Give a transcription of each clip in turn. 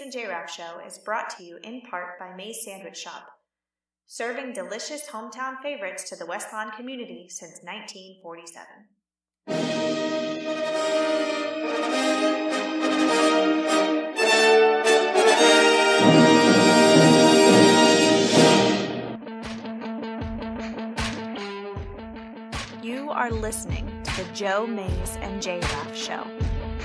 And J Raff Show is brought to you in part by Mays Sandwich Shop, serving delicious hometown favorites to the West Lawn community since 1947. You are listening to the Joe Mays and J Raff Show,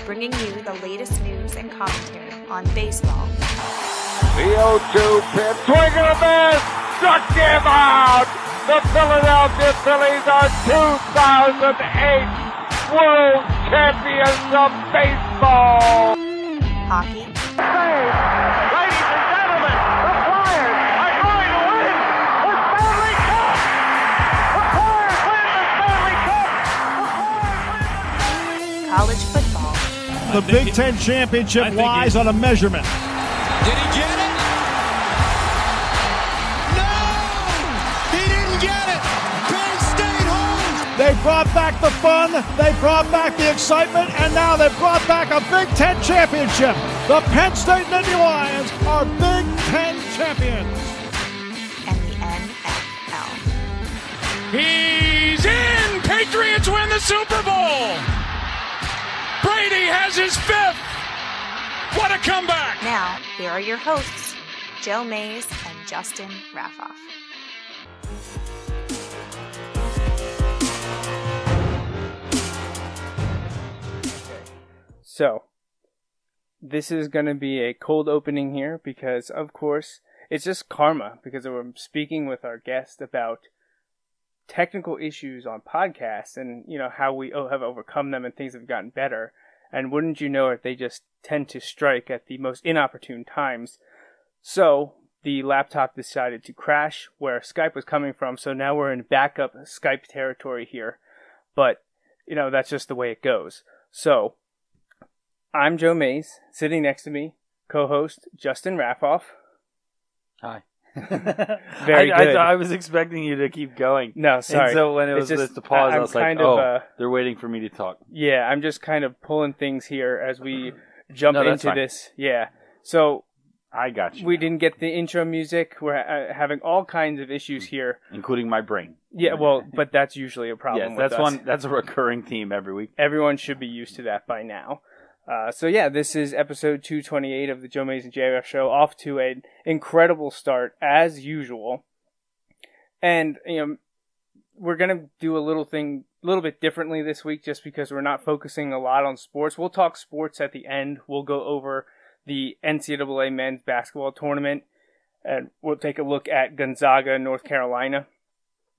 bringing you the latest news and commentary on baseball, The 0-2 pitch, swing and a miss, struck him out. The Philadelphia Phillies are 2008 World Champions of Baseball. hockey, Ladies The Big Ten championship lies on a measurement. Did he get it? No! He didn't get it! Penn State holds! They brought back the fun, they brought back the excitement, and now they've brought back a Big Ten championship. The Penn State Nittany Lions are Big Ten champions. and the NFL. He's in! Patriots win the Super Bowl! Brady has his fifth! What a comeback! Now, here are your hosts, Joe Mays and Justin Raffoff. So, this is going to be a cold opening here because, of course, it's just karma because we're speaking with our guest about technical issues on podcasts and, you know, how we o- have overcome them and things have gotten better. And wouldn't you know it, they just tend to strike at the most inopportune times. So, the laptop decided to crash where Skype was coming from, so now we're in backup Skype territory here. But, you know, that's just the way it goes. So, I'm Joe Mays. Sitting next to me, co-host Justin Raffoff. Hi. Very I, good. I, I was expecting you to keep going. No, sorry. And so when it was just- just, the pause, I'm I was like, of, oh, uh, they're waiting for me to talk. Yeah, I'm just kind of pulling things here as we jump No, into fine. this. Yeah. So I got you. we didn't get the intro music. We're uh, having all kinds of issues here. including my brain. Yeah, well, but that's usually a problem. yes, that's us. one. That's a recurring theme every week. Everyone should be used to that by now. Uh, so yeah, this is episode 228 of the Joe Mays and JF show, off to an incredible start as usual. And you know, we're gonna do a little thing, a little bit differently this week, just because we're not focusing a lot on sports. We'll talk sports at the end. We'll go over the NCAA men's basketball tournament, and we'll take a look at Gonzaga, North Carolina.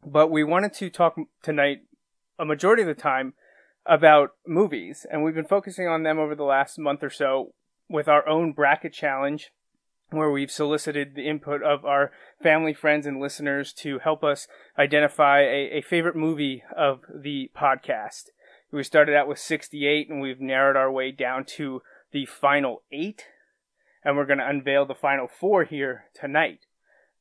But we wanted to talk tonight, a majority of the time, about movies, and we've been focusing on them over the last month or so with our own bracket challenge, where we've solicited the input of our family, friends, and listeners to help us identify a, a favorite movie of the podcast. We started out with 68, and we've narrowed our way down to the final eight, and we're going to unveil the final four here tonight.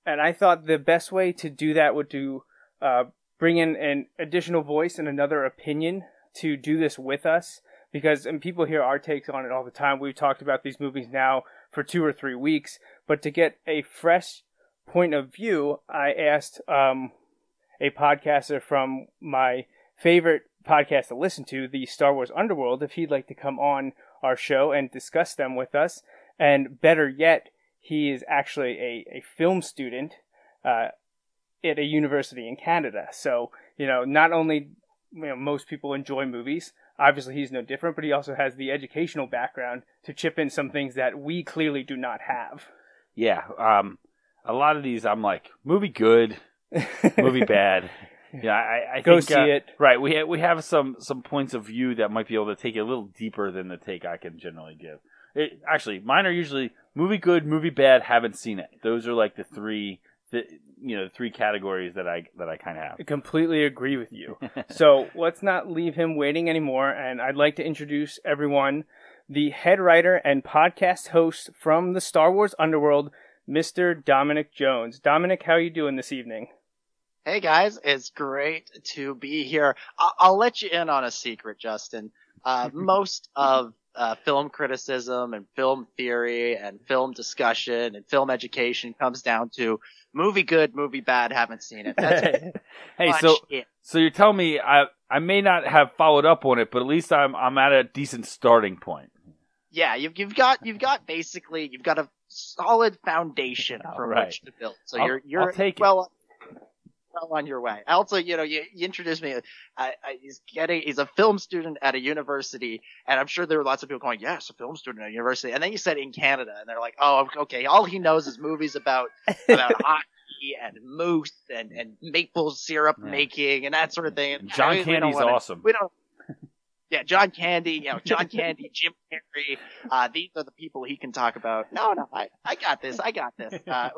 And I thought the best way to do that would to uh, bring in an additional voice and another opinion to do this with us because and people hear our takes on it all the time. We've talked about these movies now for two or three weeks, but to get a fresh point of view, I asked um, a podcaster from my favorite podcast to listen to, the Star Wars Underworld, if he'd like to come on our show and discuss them with us. And better yet, he is actually a, a film student uh, at a university in Canada. So, you know, not only you know, most people enjoy movies. Obviously, he's no different, but he also has the educational background to chip in some things that we clearly do not have. Yeah. Um. A lot of these, I'm like, movie good, movie bad. Yeah, I, I Go think, see uh, it. Right. We ha- we have some some points of view that might be able to take it a little deeper than the take I can generally give. It, actually, mine are usually movie good, movie bad, haven't seen it. Those are like the three, the, you know, the three categories that I that I kind of have. I completely agree with you. so let's not leave him waiting anymore. And I'd like to introduce everyone the head writer and podcast host from the Star Wars Underworld, Mr. Dominic Jones. Dominic, how are you doing this evening? Hey guys, it's great to be here. I- I'll let you in on a secret, Justin. Uh, most of uh, film criticism and film theory and film discussion and film education comes down to movie good, movie bad, haven't seen it. That's hey, so it. so you're telling me I I may not have followed up on it, but at least I'm I'm at a decent starting point. yeah, you've you've got you've got basically you've got a solid foundation from right. which to build. So I'll- you're you're I'll take it. well well on your way. Also, you know, you, you introduced me. I, I, he's getting he's a film student at a university, and I'm sure there were lots of people going, "Yes, a film student at a university." And then you said in Canada, and they're like, "Oh, okay." All he knows is movies about about hockey and moose and and maple syrup Yeah. making and that sort of thing. And John we Candy's wanna- awesome. We don't. Yeah, John Candy, you know, John Candy, Jim Carrey, uh, these are the people he can talk about. No, no, I, I got this, I got this. Uh,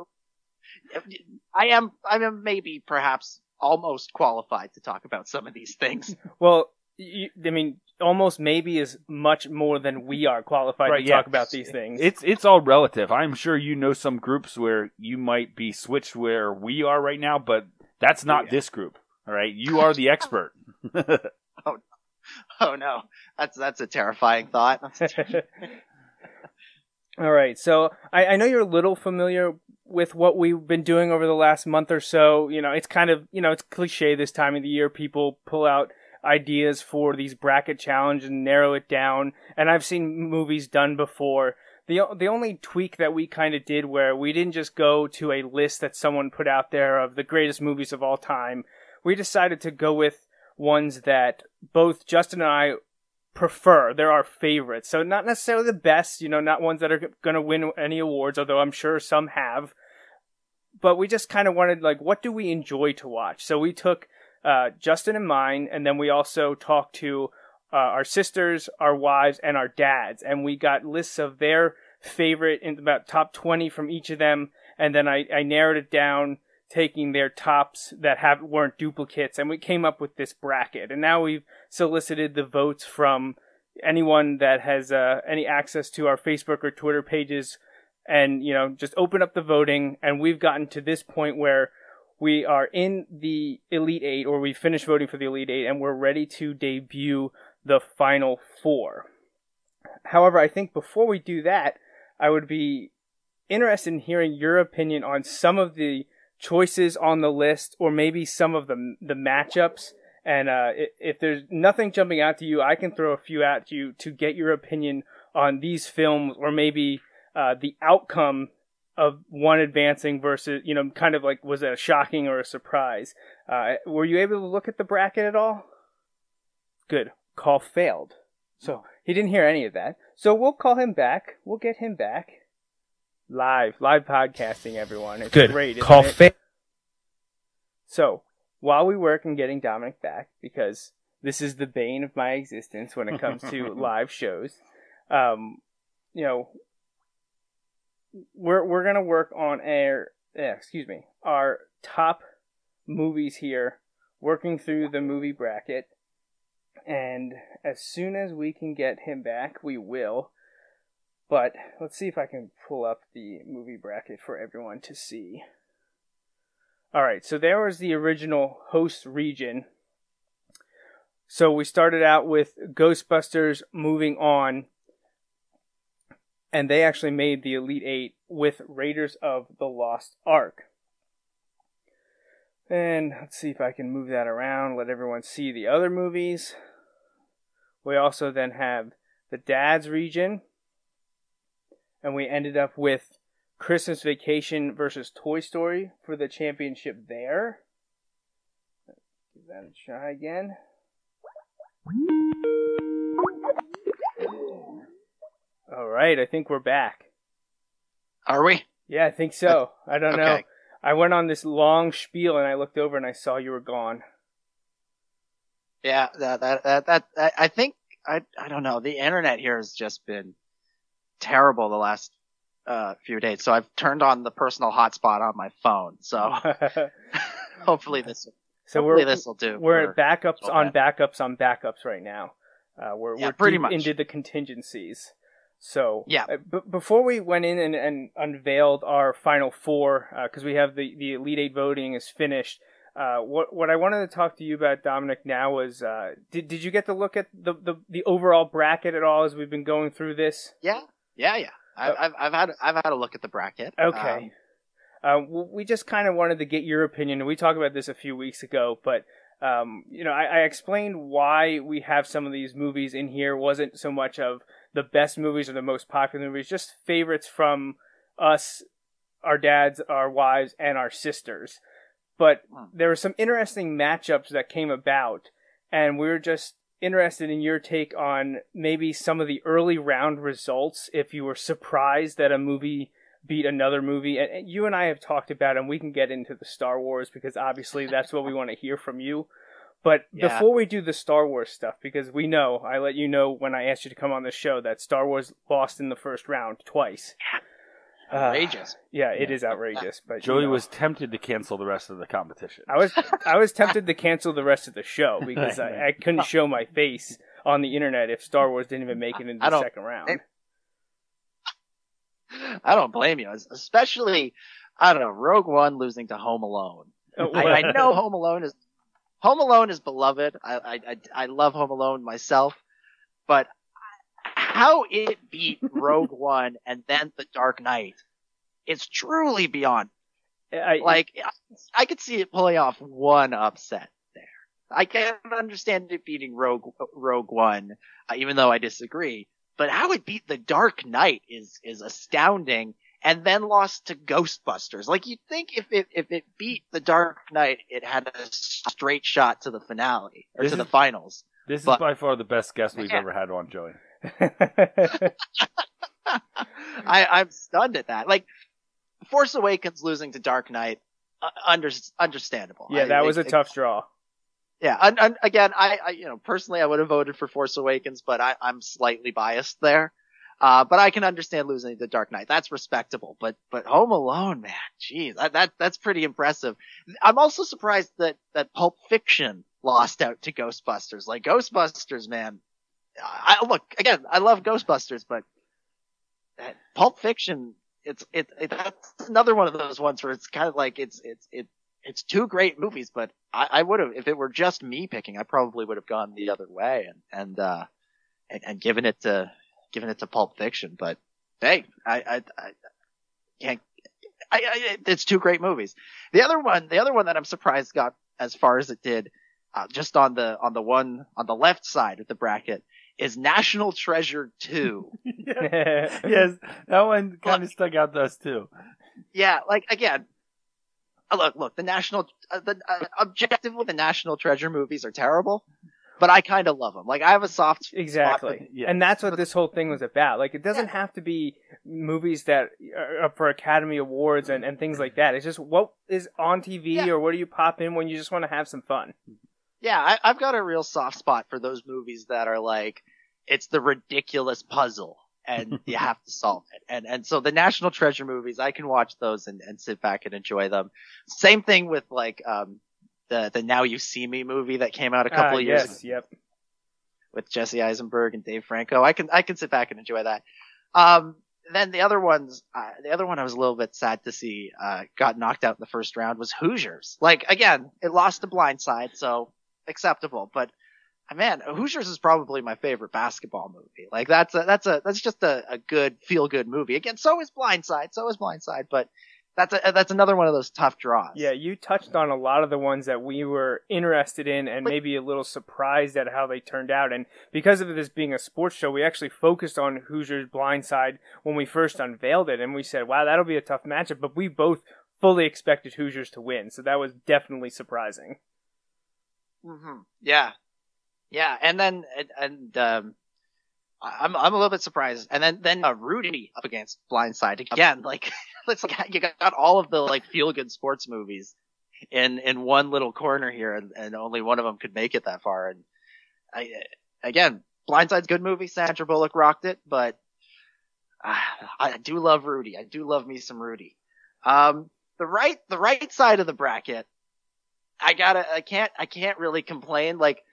I am, I am maybe perhaps almost qualified to talk about some of these things. Well, you, I mean, almost maybe is much more than we are qualified Right, to yeah. talk about these things. It's it's all relative. I'm sure you know some groups where you might be switched where we are right now, but that's not Yeah. this group. All right, you are the expert. Oh oh no, that's that's a terrifying thought. That's a ter- All right, so I, I know you're a little familiar with what we've been doing over the last month or so. You know, it's kind of you know it's cliche this time of the year. People pull out ideas for these bracket challenge and narrow it down. And I've seen movies done before. The the only tweak that we kind of did where we didn't just go to a list that someone put out there of the greatest movies of all time. We decided to go with ones that both Justin and I prefer. They're our favorites. So not necessarily the best, you know, not ones that are going to win any awards, although I'm sure some have. But we just kind of wanted like what do we enjoy to watch? So we took uh, Justin and mine, and then we also talked to uh, our sisters, our wives, and our dads, and we got lists of their favorite in about top 20 from each of them, and then I, I narrowed it down taking their tops that have weren't duplicates and we came up with this bracket and now we've solicited the votes from anyone that has uh, any access to our facebook or twitter pages and you know just open up the voting. And we've gotten to this point where we are in the elite eight or we finished voting for the elite eight and we're ready to debut the final four. However i think before we do that i would be interested in hearing your opinion on some of the choices on the list or maybe some of the the matchups and uh, if there's nothing jumping out to you i can throw a few at you to get your opinion on these films or maybe uh, the outcome of one advancing versus you know kind of like was it a shocking or a surprise? Uh, were you able to look at the bracket at all? Good. Call failed. So he didn't hear any of that. So we'll call him back. We'll get him back. Live. Live podcasting everyone. It's Good. great isn't Call it? fa- so while we work on getting dominic back because this is the bane of my existence when it comes to live shows um you know we're we're gonna work on our yeah, excuse me our top movies here working through the movie bracket and as soon as we can get him back we will but let's see if I can pull up the movie bracket for everyone to see. All right, so there was the original host region. So we started out with Ghostbusters moving on, and they actually made the Elite Eight with Raiders of the Lost Ark. And let's see if I can move that around, let everyone see the other movies. We also then have the Dad's region, and we ended up with Christmas Vacation versus Toy Story for the championship there. Give that a try again. All right, I think we're back. Are we? Yeah, I think so. I don't know. I went on this long spiel and I looked over and I saw you were gone. Yeah, that, that, that, that, I- I think, I, I don't know, the internet here has just been terrible the last, uh, few days. So I've turned on the personal hotspot on my phone. So hopefully this, so hopefully this will do. we're at backups on that. backups on backups right now. Uh, we're Yeah, we're pretty much. into the contingencies. So Yeah. uh, b- before we went in and, and unveiled our final four, because we have the the elite eight voting is finished. uh, what what I wanted to talk to you about, Dominic, now was uh, did did you get to look at the, the the overall bracket at all as we've been going through this? Yeah, yeah, yeah. Oh. I've I've had I've had a look at the bracket. Okay. Um, uh, we just kind of wanted to get your opinion, we talked about this a few weeks ago, but. Um, you know, I, I explained why we have some of these movies in here. It wasn't so much of the best movies or the most popular movies, just favorites from us, our dads, our wives, and our sisters. But Hmm. there were some interesting matchups that came about, and we were just interested in your take on maybe some of the early round results. If you were surprised that a movie beat another movie, and, you and I have talked about, it, and we can get into the Star Wars because obviously that's what we want to hear from you. But Yeah. before we do the Star Wars stuff, because we know, I let you know when I asked you to come on the show that Star Wars lost in the first round twice. Uh, outrageous. yeah, it is outrageous. But you Joey know. was tempted to cancel the rest of the competition. I was I was tempted to cancel the rest of the show because I, I couldn't show my face on the internet if Star Wars didn't even make it into the second round. I don't blame you, especially I don't know Rogue One losing to Home Alone. Oh, I, I know Home Alone is Home Alone is beloved. I, I I I love Home Alone myself, but how it beat Rogue One and then The Dark Knight, is truly beyond. I, Like I could see it pulling off one upset there. I can't understand it beating Rogue Rogue One, uh, even though I disagree. But how it beat The Dark Knight is is astounding. And then lost to Ghostbusters. Like you'd think if it if it beat The Dark Knight, it had a straight shot to the finale or This to the finals. This is by far the best guest we've Yeah. ever had on, Joey. I, I'm stunned at that. Like, Force Awakens losing to Dark Knight, uh, under, understandable. yeah, I- that was a it- tough draw. Yeah, and, and again, I, I, you know, personally, I would have voted for Force Awakens, but I, I'm slightly biased there. Uh, but I can understand losing to Dark Knight. That's respectable. But, but Home Alone, man, geez, that, that, that's pretty impressive. I'm also surprised that, that Pulp Fiction lost out to Ghostbusters. Like Ghostbusters, man. I, look, again, I love Ghostbusters, but that Pulp Fiction, it's, it, it, that's another one of those ones where it's kind of like, it's, it's, it, it's two great movies, but I, I would have, if it were just me picking, I probably would have gone the other way and, and, uh, and, and given it to, given it to Pulp Fiction. But hey, I, I, I can't, I, I, it's two great movies. The other one, the other one that I'm surprised got as far as it did, uh, just on the, on the one, on the left side of the bracket is National Treasure 2. yes, that one kind of stuck out to us too. yeah, like again, uh, look, look, the national, uh, the uh, objectively, the National Treasure movies are terrible, but I kind of love them. Like I have a soft Exactly. Yeah. And that's what this whole thing was about. Like, it doesn't have to be movies that are up for Academy Awards and, and things like that. It's just what is on TV Yeah. or what do you pop in when you just want to have some fun. Yeah, I, I've got a real soft spot for those movies that are like, it's the ridiculous puzzle and you have to solve it. And, and so the National Treasure movies, I can watch those and, and sit back and enjoy them. Same thing with like, um, the, the Now You See Me movie that came out a couple Ah, of years yes, yep. with Jesse Eisenberg and Dave Franco. I can, I can sit back and enjoy that. Um, then the other ones, uh, the other one I was a little bit sad to see, uh, got knocked out in the first round was Hoosiers. Like, again, it lost to Blindside, so acceptable, but man, Hoosiers is probably my favorite basketball movie. Like, that's a, that's a, that's just a, a good, feel good movie. Again, so is Blindside, so is Blindside, but that's a, that's another one of those tough draws. Yeah, you touched on a lot of the ones that we were interested in and maybe a little surprised at how they turned out. And because of this being a sports show, we actually focused on Hoosiers Blindside when we first unveiled it. And we said, wow, that'll be a tough matchup. But we both fully expected Hoosiers to win. So that was definitely surprising. Hmm Yeah, yeah, and then and, and um, I'm I'm a little bit surprised, and then then uh, Rudy up against Blindside again. Like it's like you got all of the like feel good sports movies in in one little corner here, and, and only one of them could make it that far. And I again, Blindside's good movie. Sandra Bullock rocked it, but uh, I do love Rudy. I do love me some Rudy. Um, the right the right side of the bracket. I gotta, I can't, I can't really complain. Like,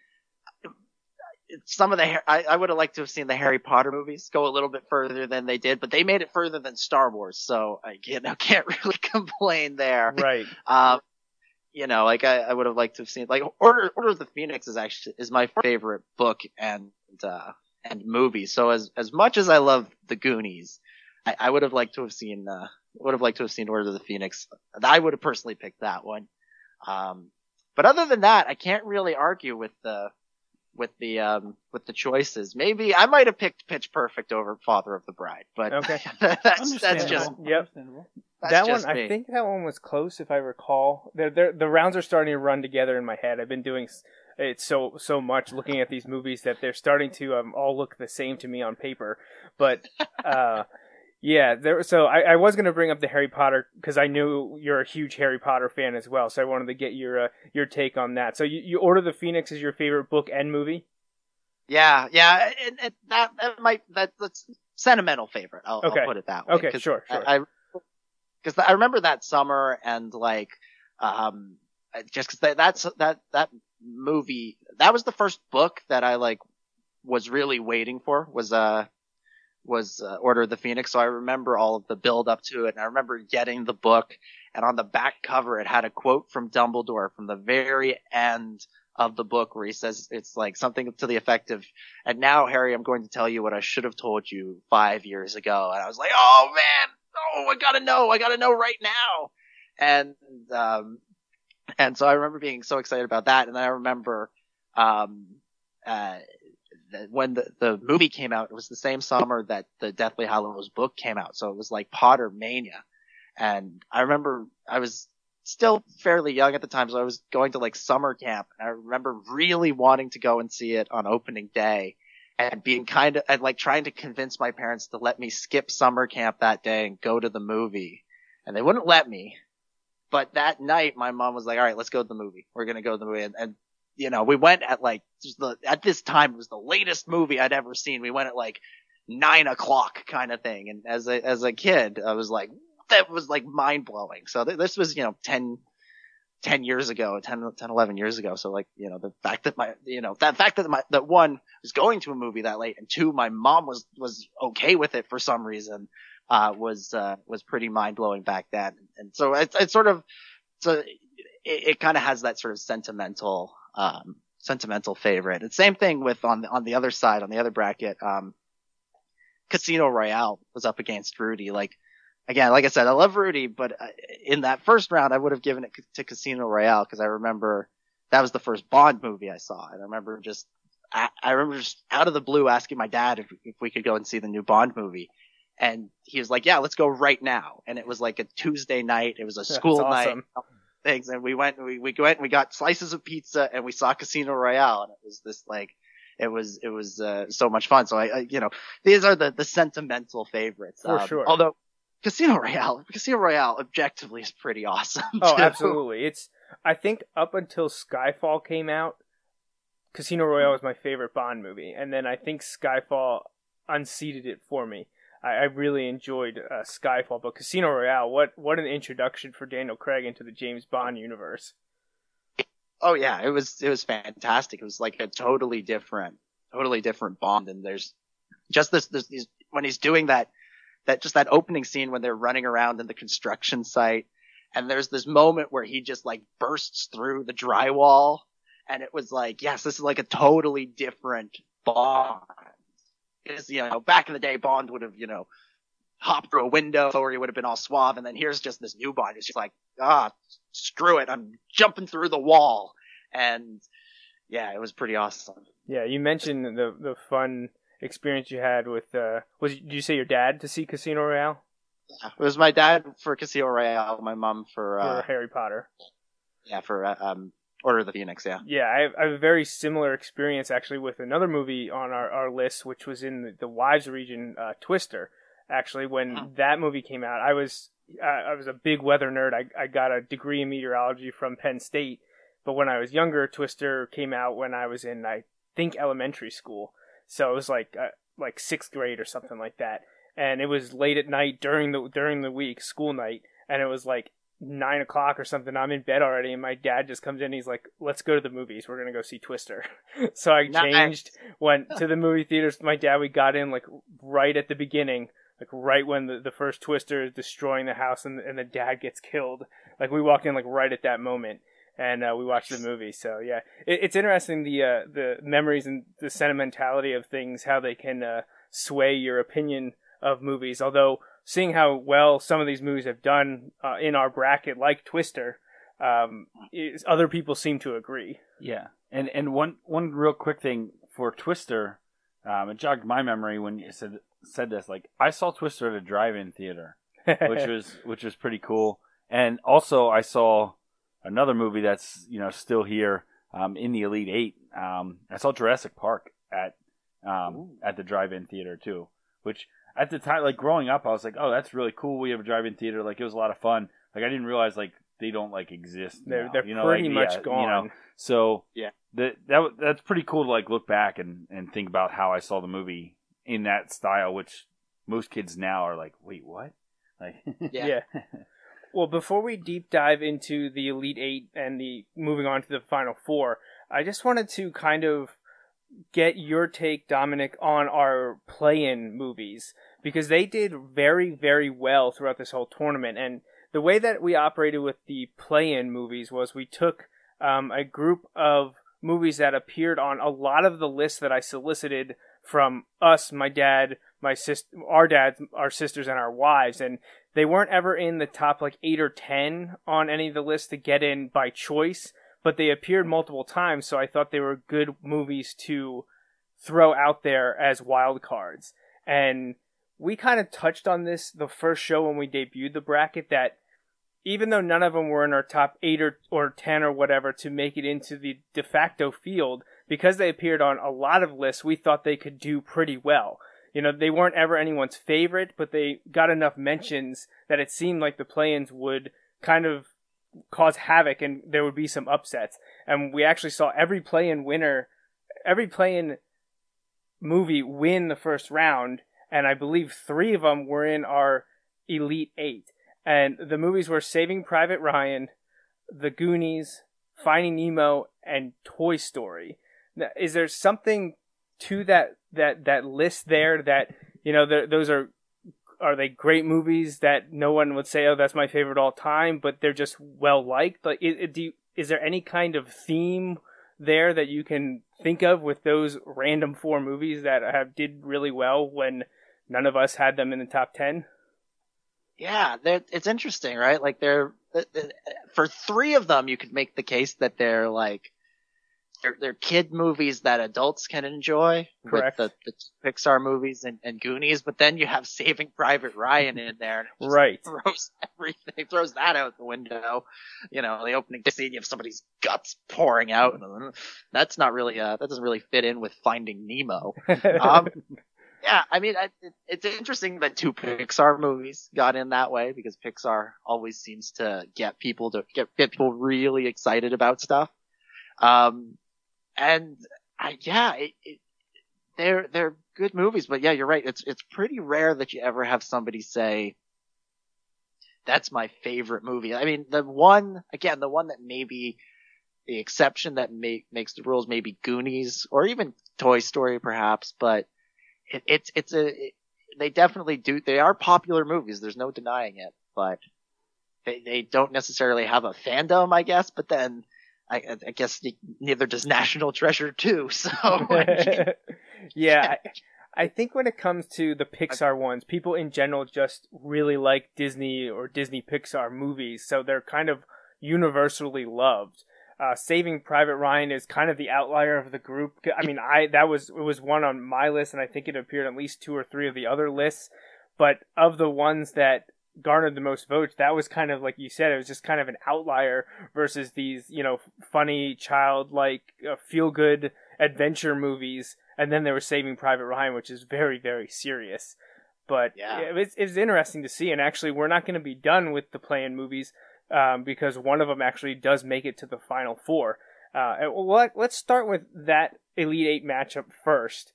some of the, I, I would have liked to have seen the Harry Potter movies go a little bit further than they did, but they made it further than Star Wars, so I you know, can't really complain there. Right. Um, you know, like I, I would have liked to have seen like Order Order of the Phoenix is actually is my favorite book and uh and movie. So as as much as I love the Goonies, I, I would have liked to have seen uh would have liked to have seen Order of the Phoenix. I would have personally picked that one. Um, but other than that, I can't really argue with the with the um with the choices. Maybe I might have picked Pitch Perfect over Father of the Bride, but Okay. that's that's just Understandable. Yep. That's that just one, me. I think that one was close, if I recall. They're, they're, the rounds are starting to run together in my head. I've been doing it so so much looking at these movies that they're starting to um, all look the same to me on paper. But uh, yeah, there. So I, I was going to bring up the Harry Potter because I knew you're a huge Harry Potter fan as well. So I wanted to get your uh, your take on that. So you, you Order the Phoenix is your favorite book and movie? Yeah, yeah, that that might that that's sentimental favorite. I'll, Okay. I'll put it that way. Okay, sure, sure. I because I, remember that summer and like um just because that, that's that that movie that was the first book that I like was really waiting for was uh was uh, Order of the Phoenix. So I remember all of the build up to it, and I remember getting the book, and on the back cover it had a quote from Dumbledore from the very end of the book where he says it's like something to the effect of, and now Harry, I'm going to tell you what I should have told you five years ago. And I was like, oh man, oh, I gotta know, I gotta know right now. And, um, and so I remember being so excited about that. And I remember, um, uh, when the, the movie came out, it was the same summer that the Deathly Hallows book came out. So it was like Potter mania. And I remember I was still fairly young at the time, so I was going to like summer camp. And I remember really wanting to go and see it on opening day and being kind of, and like trying to convince my parents to let me skip summer camp that day and go to the movie. And they wouldn't let me. But that night, my mom was like, all right, let's go to the movie. We're going to go to the movie. And, and you know, we went at like, the, at this time, it was the latest movie I'd ever seen. We went at like nine o'clock kind of thing. And as a, as a kid, I was like, that was like mind blowing. So th- this was, you know, 10, 10 years ago, 10, 10, 11 years ago. So like, you know, the fact that my, you know, that fact that my, that one was going to a movie that late and two, my mom was, was okay with it for some reason, uh, was, uh, was pretty mind blowing back then. And so it's, it's sort of, so it, it kind of has that sort of sentimental, um, sentimental favorite. And same thing with on the, on the other side, on the other bracket, um, Casino Royale was up against Rudy. Like, again, like I said, I love Rudy, but uh, in that first round, I would have given it to Casino Royale because I remember that was the first Bond movie I saw. And I remember just, I, I remember just out of the blue asking my dad if, if we could go and see the new Bond movie. And he was like, yeah, let's go right now. And it was like a Tuesday night. It was a school night. Things and we went, we, we went and we got slices of pizza and we saw Casino Royale and it was this like, it was, it was, uh, so much fun. So I, I, you know, these are the, the sentimental favorites. For Um, sure. Although Casino Royale, Casino Royale objectively is pretty awesome. Oh, too. absolutely. It's I think up until Skyfall came out, Casino Royale was my favorite Bond movie, and then I think Skyfall unseated it for me. I, I really enjoyed uh, Skyfall, but Casino Royale, what what an introduction for Daniel Craig into the James Bond universe. Oh yeah, it was it was fantastic. It was like a totally different, totally different Bond. And there's just this this these, when he's doing that that just that opening scene when they're running around in the construction site, and there's this moment where he just like bursts through the drywall, and it was like, yes, this is like a totally different Bond. Because you know, back in the day, Bond would have you know hopped through a window or he would have been all suave, and then here's just this new Bond. It's just like, ah, screw it, I'm jumping through the wall, and yeah, it was pretty awesome. Yeah, you mentioned the the fun experience you had with uh was did you say your dad to see Casino Royale Yeah, It was my dad for Casino Royale, my mom for, for uh, Harry Potter? yeah, for uh, um, Order of the Phoenix. Yeah. Yeah, I have, I have a very similar experience actually with another movie on our, our list, which was in the, the Wives region, uh, Twister. Actually, when Hmm. that movie came out, I was uh, I was a big weather nerd. I I got a degree in meteorology from Penn State, but when I was younger, Twister came out when I was in I think elementary school, so it was like uh, like sixth grade or something like that. And it was late at night during the during the week, school night, and it was like nine o'clock or something. I'm in bed already, and my dad just comes in. He's like, "Let's go to the movies. We're gonna go see Twister." so I changed, went to the movie theaters. with My dad, we got in like right at the beginning, like right when the, the first Twister is destroying the house and and the dad gets killed. Like we walk in like right at that moment, and uh, we watched the movie. So yeah, it, it's interesting the uh, the memories and the sentimentality of things, how they can uh, sway your opinion of movies. Although seeing how well some of these movies have done uh, in our bracket, like Twister, um, is, other people seem to agree. Yeah, and and one one real quick thing for Twister, um, it jogged my memory when you said said this. Like I saw Twister at a drive-in theater, which was which was pretty cool. And also, I saw another movie that's you know still here um, in the Elite Eight. Um, I saw Jurassic Park at um, at the drive-in theater too, which at the time, like growing up, I was like, oh, that's really cool. We have a drive-in theater. Like it was a lot of fun. Like I didn't realize like they don't like exist. They're they're you know, pretty like, much yeah, gone. You know, so Yeah. that that that's pretty cool to like look back and and think about how I saw the movie in that style, which most kids now are like, wait, what? Like, Yeah. Well, before we deep dive into the Elite Eight and the moving on to the Final Four, I just wanted to kind of get your take, Dominic, on our play-in movies because they did very, very well throughout this whole tournament. And the way that we operated with the play-in movies was we took um, a group of movies that appeared on a lot of the lists that I solicited from us, my dad, my sister, our dads, our sisters, and our wives, and they weren't ever in the top like eight or ten on any of the lists to get in by choice, but they appeared multiple times, so I thought they were good movies to throw out there as wild cards. And we kind of touched on this the first show when we debuted the bracket that even though none of them were in our top eight or, or ten or whatever to make it into the de facto field, because they appeared on a lot of lists, we thought they could do pretty well. You know, they weren't ever anyone's favorite, but they got enough mentions that it seemed like the play-ins would kind of cause havoc and there would be some upsets. And we actually saw every play-in winner, every play-in movie win the first round, and I believe three of them were in our Elite Eight. And the movies were Saving Private Ryan, The Goonies, Finding Nemo, and Toy Story. Now, is there something to that that that list there that you know those are are they great movies that no one would say oh that's my favorite all time but they're just well liked like it, do you, is there any kind of theme there that you can think of with those random four movies that have did really well when none of us had them in the top 10 Yeah, it's interesting, right? Like they're th- th- for three of them, you could make the case that they're like they're, they're kid movies that adults can enjoy, Correct. With the, the Pixar movies and, and Goonies, but then you have Saving Private Ryan in there, right throws everything, throws that out the window. You know, the opening scene, you have somebody's guts pouring out. That's not really, uh, that doesn't really fit in with Finding Nemo. Um, yeah, I mean, I, it, it's interesting that two Pixar movies got in that way because Pixar always seems to get people to get, get people really excited about stuff. Um, and I, yeah, it, it, they're, they're good movies, but yeah, you're right. It's, it's pretty rare that you ever have somebody say, that's my favorite movie. I mean, the one, again, the one that maybe the exception that make, makes the rules maybe Goonies or even Toy Story perhaps, but it, it's it's a it, they definitely do they are popular movies there's no denying it but they they don't necessarily have a fandom i guess but then i i guess neither does national treasure too. so yeah, I, I think when it comes to the Pixar ones, people in general just really like Disney or Disney Pixar movies, so they're kind of universally loved. Uh, Saving Private Ryan is kind of the outlier of the group. I mean, I that was it was one on my list, and I think it appeared on at least two or three of the other lists. But of the ones that garnered the most votes, that was kind of like you said, it was just kind of an outlier versus these, you know, funny, childlike, uh, feel good adventure movies. And then there was Saving Private Ryan, which is very, very serious. But Yeah. it, was, it was interesting to see. And actually, we're not going to be done with the play-in movies um, because one of them actually does make it to the final four. Uh, let's start with that Elite Eight matchup first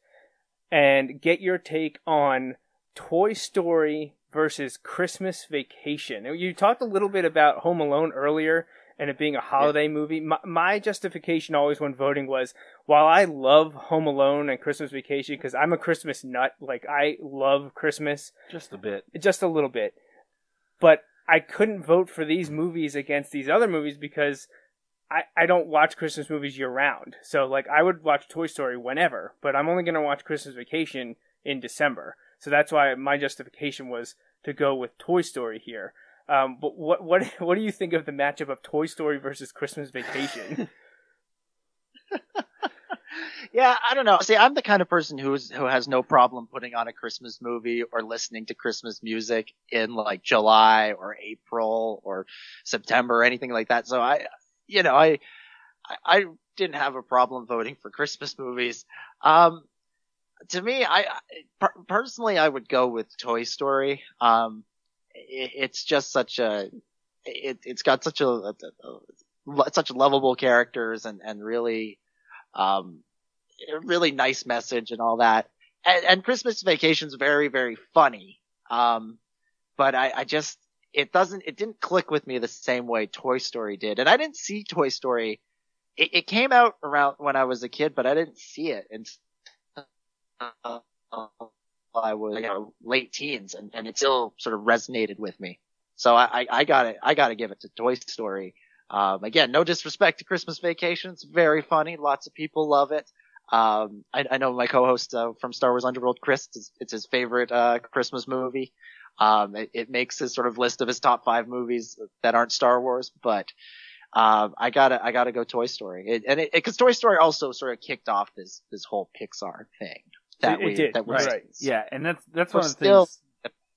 and get your take on Toy Story versus Christmas Vacation. You talked a little bit about Home Alone earlier and it being a holiday movie. My, my justification always when voting was while I love Home Alone and Christmas Vacation because I'm a Christmas nut, like I love Christmas just a bit. just a little bit. But I couldn't vote for these movies against these other movies because I, I don't watch Christmas movies year round. So like I would watch Toy Story whenever, but I'm only gonna watch Christmas Vacation in December. So that's why my justification was to go with Toy Story here. Um, but what what what do you think of the matchup of Toy Story versus Christmas Vacation? Yeah, I don't know. See, I'm the kind of person who's who has no problem putting on a Christmas movie or listening to Christmas music in like July or April or September or anything like that. So I, you know, I, I, didn't have a problem voting for Christmas movies. Um, to me, I per- personally, I would go with Toy Story. Um, it, it's just such a, it, it's got such a, a, a such lovable characters and and really, um, a really nice message and all that. And, and Christmas Vacation's very very funny. Um, but I, I just it doesn't it didn't click with me the same way Toy Story did, and I didn't see Toy Story. It, it came out around when I was a kid, but I didn't see it until I was you know, late teens, and, and it still sort of resonated with me. So I, I, I gotta I gotta give it to Toy Story. Um, again, no disrespect to Christmas Vacation. It's very funny. Lots of people love it. Um, I, I know my co-host uh, from Star Wars Underworld, Chris, it's, it's his favorite uh, Christmas movie. Um, it, it, makes his sort of list of his top five movies that aren't Star Wars, but um, I gotta I gotta go Toy Story, it, and it because Toy Story also sort of kicked off this this whole Pixar thing that It- we did, that we're right. Yeah, and that's that's one of the things.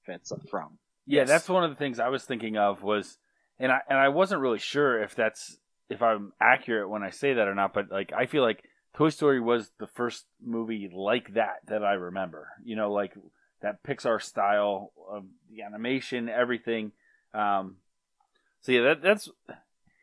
benefits from. Yeah, Yes. that's one of the things I was thinking of was, and I and I wasn't really sure if that's if I'm accurate when I say that or not, but like I feel like Toy Story was the first movie like that that I remember. You know, like that Pixar style of the animation, everything. Um, so yeah, that that's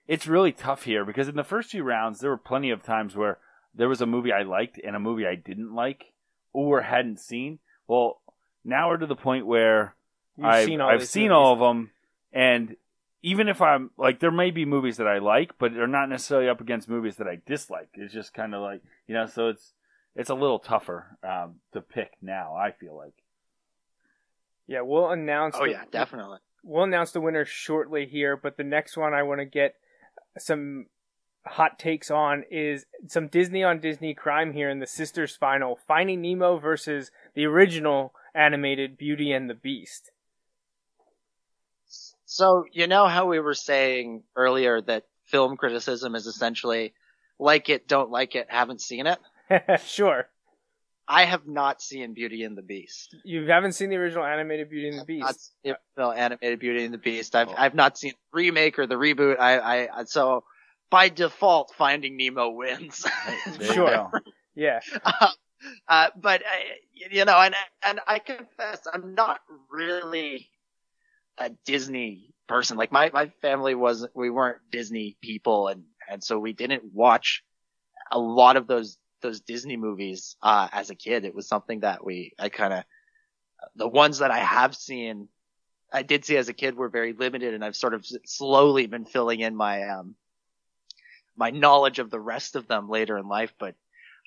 it's really tough here because in the first few rounds there were plenty of times where there was a movie I liked and a movie I didn't like or hadn't seen. Well, now we're to the point where You've I've seen all I've seen movies. all of them, and even if I'm like, there may be movies that I like, but they're not necessarily up against movies that I dislike. It's just kind of like you know, so it's it's a little tougher um, to pick now. I feel like. Yeah, we'll announce. Oh the- yeah, definitely. We'll announce the winner shortly here, but the next one I want to get some hot takes on is some Disney on Disney crime here in the Sisters final Finding Nemo versus the original animated Beauty and the Beast. So you know how we were saying earlier that film criticism is essentially like it, don't like it, haven't seen it. sure. I have not seen Beauty and the Beast. You haven't seen the original animated Beauty and the Not Beast. seen the animated Beauty and the Beast. I've Oh. I've not seen the remake or the reboot. I I I- so by default, Finding Nemo wins. Sure. Yeah. uh, but uh, you know, and and I confess, I'm not really a Disney person. Like my my family wasn't, we weren't Disney people, and and so we didn't watch a lot of those those Disney movies uh, as a kid. It was something that we I kind of the ones that I have seen. I did see as a kid were very limited, and I've sort of slowly been filling in my um my knowledge of the rest of them later in life. But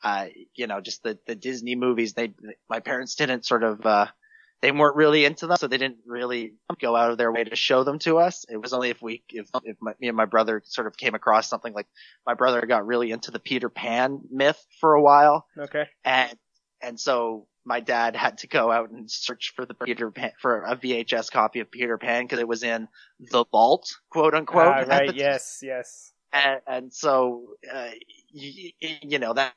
uh, you know, just the, the Disney movies, they, my parents didn't sort of, uh, they weren't really into them, so they didn't really go out of their way to show them to us. It was only if we, if, if my, me and my brother sort of came across something like, my brother got really into the Peter Pan myth for a while, Okay. and, and so my dad had to go out and search for the Peter Pan, for a VHS copy of Peter Pan, because it was in the vault, quote unquote. Ah, right. Yes. Yes. and, and so uh, you, you know that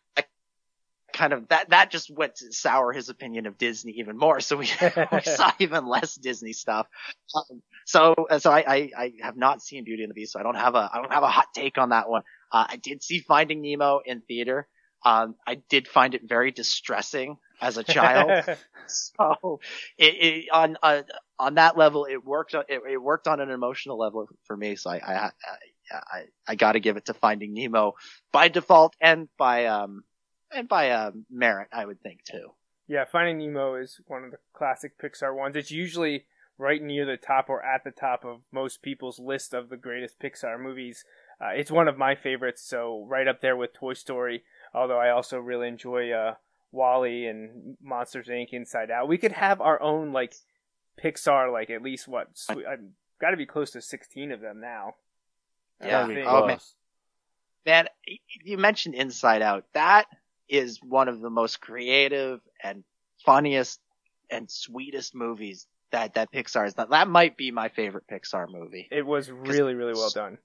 kind of that that just went to sour his opinion of Disney even more. So we, we saw even less Disney stuff. Um, so so I, I I have not seen Beauty and the Beast, so I don't have a I don't have a hot take on that one. Uh, I did see Finding Nemo in theater. Um, I did find it very distressing as a child. so it, it on uh, on that level it worked on it, it worked on an emotional level for me so i i i, I, I got to give it to finding nemo by default and by um and by um merit i would think too Yeah, Finding Nemo is one of the classic Pixar ones. It's usually right near the top or at the top of most people's list of the greatest Pixar movies. Uh, it's one of my favorites, so right up there with Toy Story. Although I also really enjoy uh, WALL-E and Monsters Inc. Inside Out. We could have our own like Pixar, like at least what? Sw- I've got to be close to sixteen of them now. Yeah. Oh, man. Man, you mentioned Inside Out. That is one of the most creative and funniest and sweetest movies that that Pixar has done. That might be my favorite Pixar movie. It was really, really well done.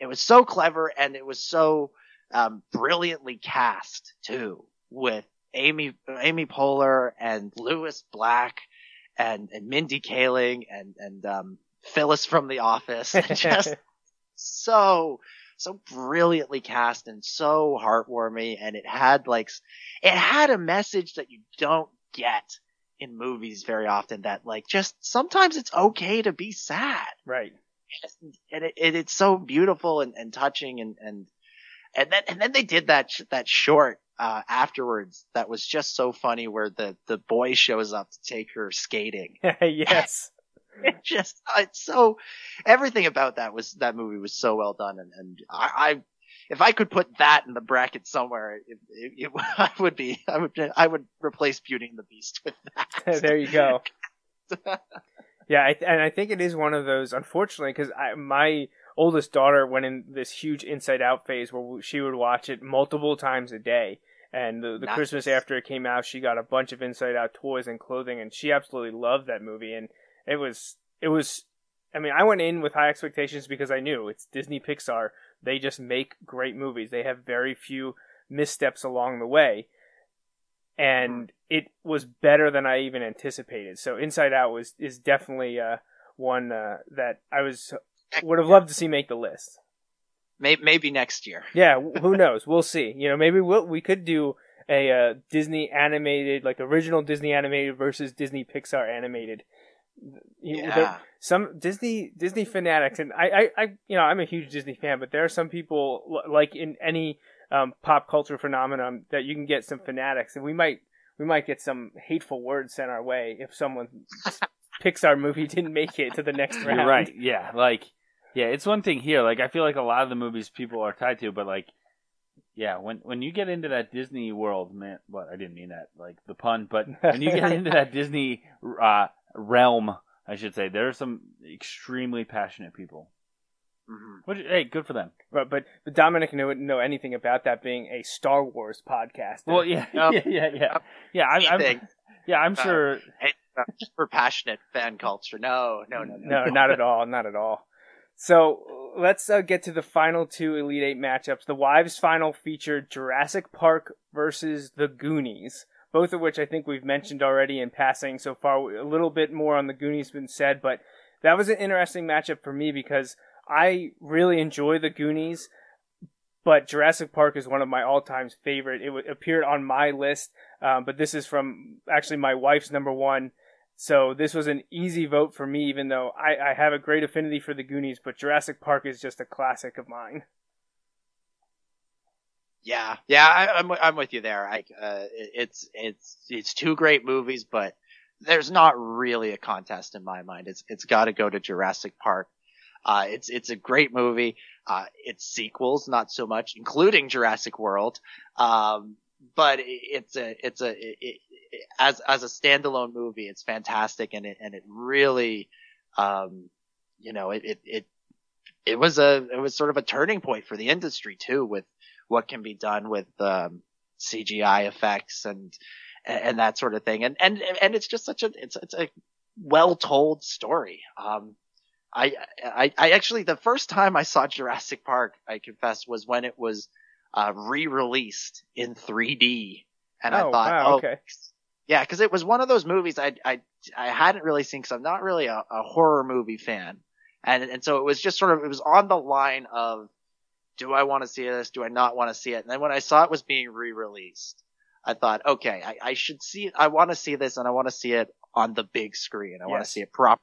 It was so clever and it was so um, brilliantly cast too, with Amy Amy Poehler and Lewis Black and and Mindy Kaling and and um, Phyllis from The Office. Just so so brilliantly cast and so heartwarming and it had like it had a message that you don't get in movies very often that like just sometimes it's okay to be sad right. and it, it, it's so beautiful and, and touching and and and then and then they did that sh- that short uh afterwards that was just so funny where the the boy shows up to take her skating yes. it just it's so everything about that was that movie was so well done and and I, I if I could put that in the bracket somewhere, it, it, it, I would be I would I would replace Beauty and the Beast with that. there you go. Yeah, I, and I think it is one of those. Unfortunately, because my oldest daughter went in this huge Inside Out phase where she would watch it multiple times a day. And the, the Nice. Christmas after it came out, she got a bunch of Inside Out toys and clothing, and she absolutely loved that movie. And it was, it was. I mean, I went in with high expectations because I knew it's Disney Pixar. They just make great movies. They have very few missteps along the way and it was better than I even anticipated. So Inside Out was is definitely uh, one uh, that I was would have loved to see make the list. Maybe, maybe next year. Yeah, who knows? We'll see. You know, maybe we'll, we could do a uh, Disney animated, like original Disney animated versus Disney Pixar animated. Yeah. some Disney Disney fanatics, and I, I, I, you know, I'm a huge Disney fan, but there are some people like in any um, pop culture phenomenon that you can get some fanatics, and we might we might get some hateful words sent our way if someone Pixar movie didn't make it to the next round. You're right. Yeah, like yeah, it's one thing here. Like I feel like a lot of the movies people are tied to, but like yeah, when when you get into that Disney world, man, what I didn't mean that like the pun, but when you get into that Disney uh, realm, I should say, there are some extremely passionate people. Mhm. Which hey, good for them. But but, but Dominic wouldn't know anything about that being a Star Wars podcast. Well, yeah, Yep. yeah, yeah, yeah, yeah. I, I'm, yeah, I'm Uh, sure. Hey, uh, just for passionate fan culture. No, no, no, no, not at all, not at all. So let's uh, get to the final two Elite Eight matchups. The Wives final featured Jurassic Park versus the Goonies, both of which I think we've mentioned already in passing so far. A little bit more on the Goonies been said, but that was an interesting matchup for me because I really enjoy the Goonies. But Jurassic Park is one of my all-time favorite. It appeared on my list, um, but this is from actually my wife's number one. So this was an easy vote for me, even though I, I have a great affinity for the Goonies, but Jurassic Park is just a classic of mine. Yeah, yeah, I, I'm I'm with you there. I uh, it's it's it's two great movies, but there's not really a contest in my mind. It's it's got to go to Jurassic Park. Uh, it's it's a great movie. Uh, its sequels, not so much, including Jurassic World. Um, but it's a it's a it, it, as as a standalone movie, it's fantastic, and it and it really, um, you know, it it it it was a it was sort of a turning point for the industry too, with what can be done with um, CGI effects and and that sort of thing. And and and it's just such a it's it's a well told story. Um, I, I I actually the first time I saw Jurassic Park, I confess, was when it was uh, re-released in 3D, and I Oh, thought, wow, oh, okay. yeah, because it was one of those movies I I I hadn't really seen because I'm not really a, a horror movie fan, and and so it was just sort of it was on the line of do I want to see this? Do I not want to see it? And then when I saw it was being re-released, I thought, okay, I, I should see it. I want to see this and I want to see it on the big screen. I want to see it proper.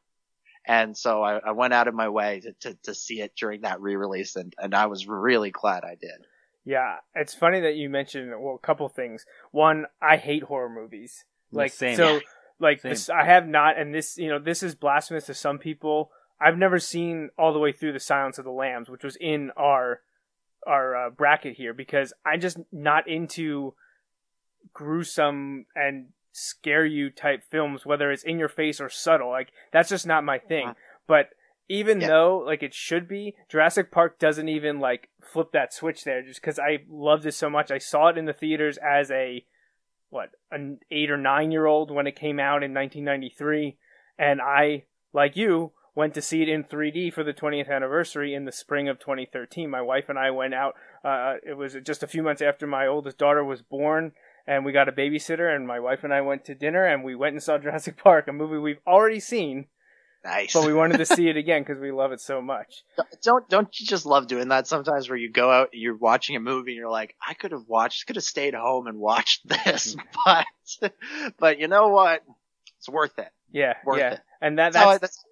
And so I, I went out of my way to, to, to see it during that re-release and, and I was really glad I did. Yeah, it's funny that you mentioned well a couple things. One, I hate horror movies. Like Same. so, like Same. this, I have not, and this you know this is blasphemous to some people. I've never seen all the way through the Silence of the Lambs, which was in our our uh, bracket here because I'm just not into gruesome and scare you type films, whether it's in your face or subtle. Like that's just not my thing. But even Yeah. though like it should be, Jurassic Park doesn't even like flip that switch there. Just because I loved it so much, I saw it in the theaters as a what an eight or nine year old when it came out in 1993, and I like you went to see it in 3D for the 20th anniversary in the spring of 2013. My wife and I went out. Uh, it was just a few months after my oldest daughter was born, and we got a babysitter. And my wife and I went to dinner, and we went and saw Jurassic Park, a movie we've already seen, Nice. but we wanted to see it again because we love it so much. don't don't you just love doing that sometimes where you go out you're watching a movie and you're like i could have watched could have stayed home and watched this but but you know what it's worth it Yeah, Worth yeah, it. and that that's that's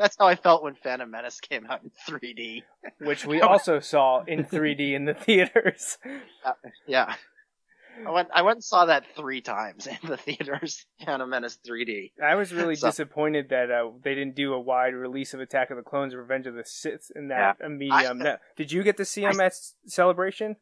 that's, how i felt when phantom menace came out in 3d which we also saw in 3D in the theaters. yeah I went, I went and saw that three times in the theaters, Phantom Menace 3D. I was really So- disappointed that uh, they didn't do a wide release of Attack of the Clones: and Revenge of the Sith in that uh, medium. I- Now, did you get to see I- them at Celebration?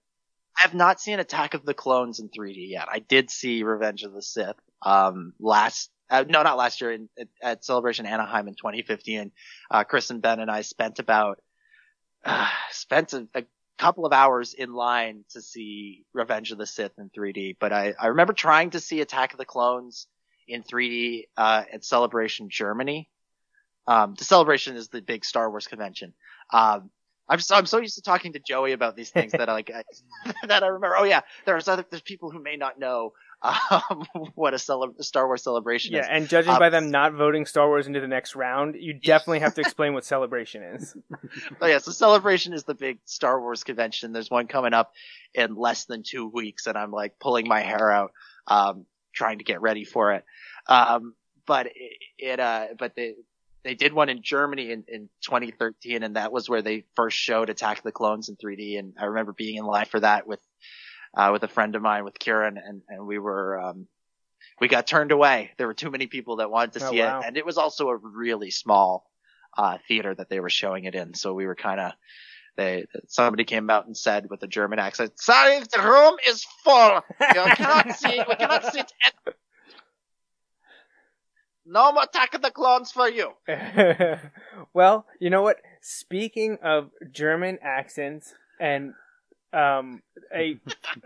I have not seen Attack of the Clones in 3D yet. I did see Revenge of the Sith, um, last, uh, no, not last year, in, at, at Celebration Anaheim in 2015. Uh, Chris and Ben and I spent about, uh, spent a, a couple of hours in line to see Revenge of the Sith in 3D, but I, I remember trying to see Attack of the Clones in 3D, uh, at Celebration Germany. Um, the Celebration is the big Star Wars convention. Um, I'm so, I'm so used to talking to Joey about these things that I like, I, that I remember. Oh yeah, there's other, there's people who may not know, um, what a cele- Star Wars celebration Yeah, is. and judging Um, by them not voting Star Wars into the next round, you definitely have to explain what Celebration is. Oh yeah, so Celebration is the big Star Wars convention. There's one coming up in less than two weeks, and I'm like pulling my hair out, um, trying to get ready for it. Um, but it, it uh, but they they did one in Germany in, in 2013, and that was where they first showed Attack of the Clones in 3D. And I remember being in line for that with uh, with a friend of mine, with Kieran, and and we were um, we got turned away. There were too many people that wanted to Oh, see wow. it, and it was also a really small uh, theater that they were showing it in. So we were kind of, they, somebody came out and said with a German accent, sorry, the room is full. You cannot see, we cannot sit at, no more Attack of the Clones for you. well, you know what? Speaking of German accents and um, a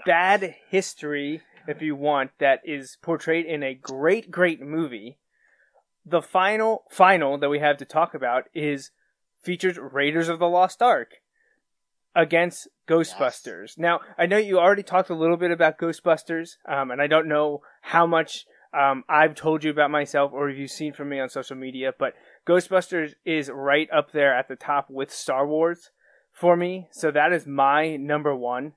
bad history, if you want, that is portrayed in a great, great movie, the final final that we have to talk about is features Raiders of the Lost Ark against Ghostbusters. Now, I know you already talked a little bit about Ghostbusters, um, and I don't know how much um, I've told you about myself or have you seen from me on social media, but Ghostbusters is right up there at the top with Star Wars for me. So that is my number one.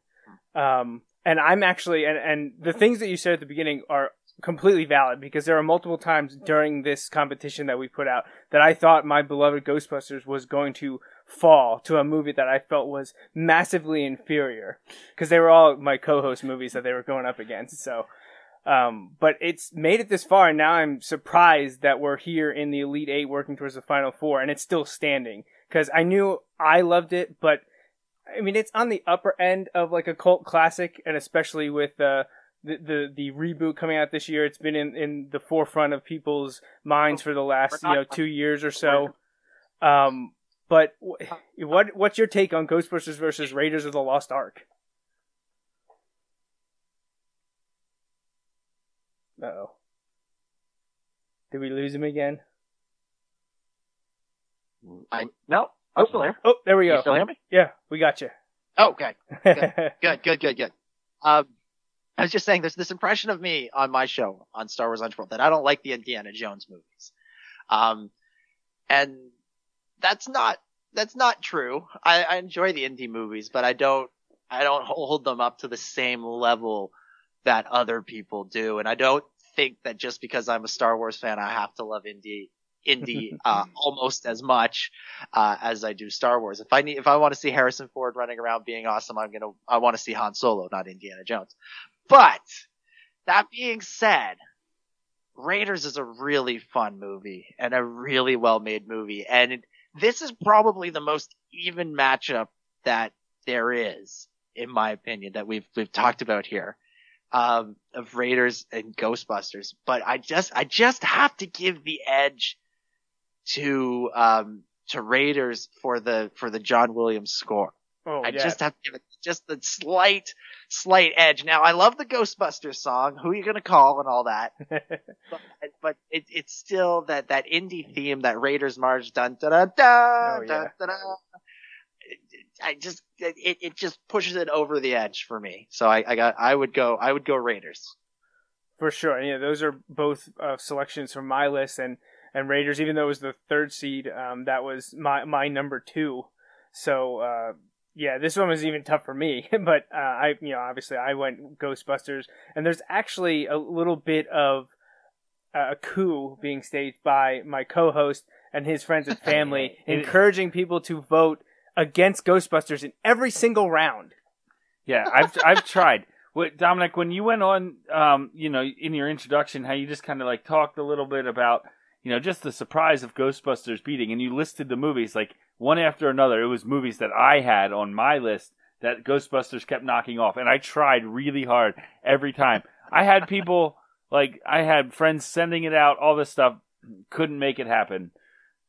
Um, and I'm actually, and, and the things that you said at the beginning are completely valid because there are multiple times during this competition that we put out that I thought my beloved Ghostbusters was going to fall to a movie that I felt was massively inferior because they were all my co-host movies that they were going up against. So, um, but it's made it this far, and now I'm surprised that we're here in the Elite Eight working towards the Final Four, and it's still standing. Because I knew I loved it, but I mean, it's on the upper end of like a cult classic, and especially with uh, the the the reboot coming out this year, it's been in, in the forefront of people's minds for the last you know two years or so. Um, but wh- what what's your take on Ghostbusters versus Raiders of the Lost Ark? Oh. Did we lose him again? I, no, I'm still here. Oh, there we You go. still hear me? Yeah, we got you. Oh, okay. Good, good, good, good. Um, I was just saying there's this impression of me on my show on Star Wars Untold that I don't like the Indiana Jones movies. Um, and that's not, that's not true. I, I enjoy the Indy movies, but I don't, I don't hold them up to the same level that other people do. And I don't think that just because I'm a Star Wars fan, I have to love Indy, Indy, uh, almost as much, uh, as I do Star Wars. If I need, if I want to see Harrison Ford running around being awesome, I'm gonna, I want to see Han Solo, not Indiana Jones. But that being said, Raiders is a really fun movie and a really well made movie. And it, this is probably the most even matchup that there is, in my opinion, that we've, we've talked about here. Um, of Raiders and Ghostbusters, but I just, I just have to give the edge to, um, to Raiders for the for the John Williams score. Oh, I yeah. just have to give it just the slight slight edge. Now I love the Ghostbusters song, "Who are You Gonna Call" and all that, but, but it, it's still that that Indy theme, that Raiders march, dun da da da Oh, da da. da. I just it it just pushes it over the edge for me. So I, I got I would go I would go Raiders. For sure. Yeah, those are both uh, selections from my list and, and Raiders, even though it was the third seed, um, that was my, my number two. So, uh, yeah, this one was even tough for me, but, uh, I, you know, obviously I went Ghostbusters and there's actually a little bit of uh, a coup being staged by my co-host and his friends and family, encouraging people to vote against Ghostbusters in every single round. Yeah, I've I've tried. What Dominic, when you went on, um, you know, in your introduction, how you just kind of like talked a little bit about, you know, just the surprise of Ghostbusters beating, and you listed the movies like one after another. It was movies that I had on my list that Ghostbusters kept knocking off, and I tried really hard every time. I had people like I had friends sending it out, all this stuff, couldn't make it happen,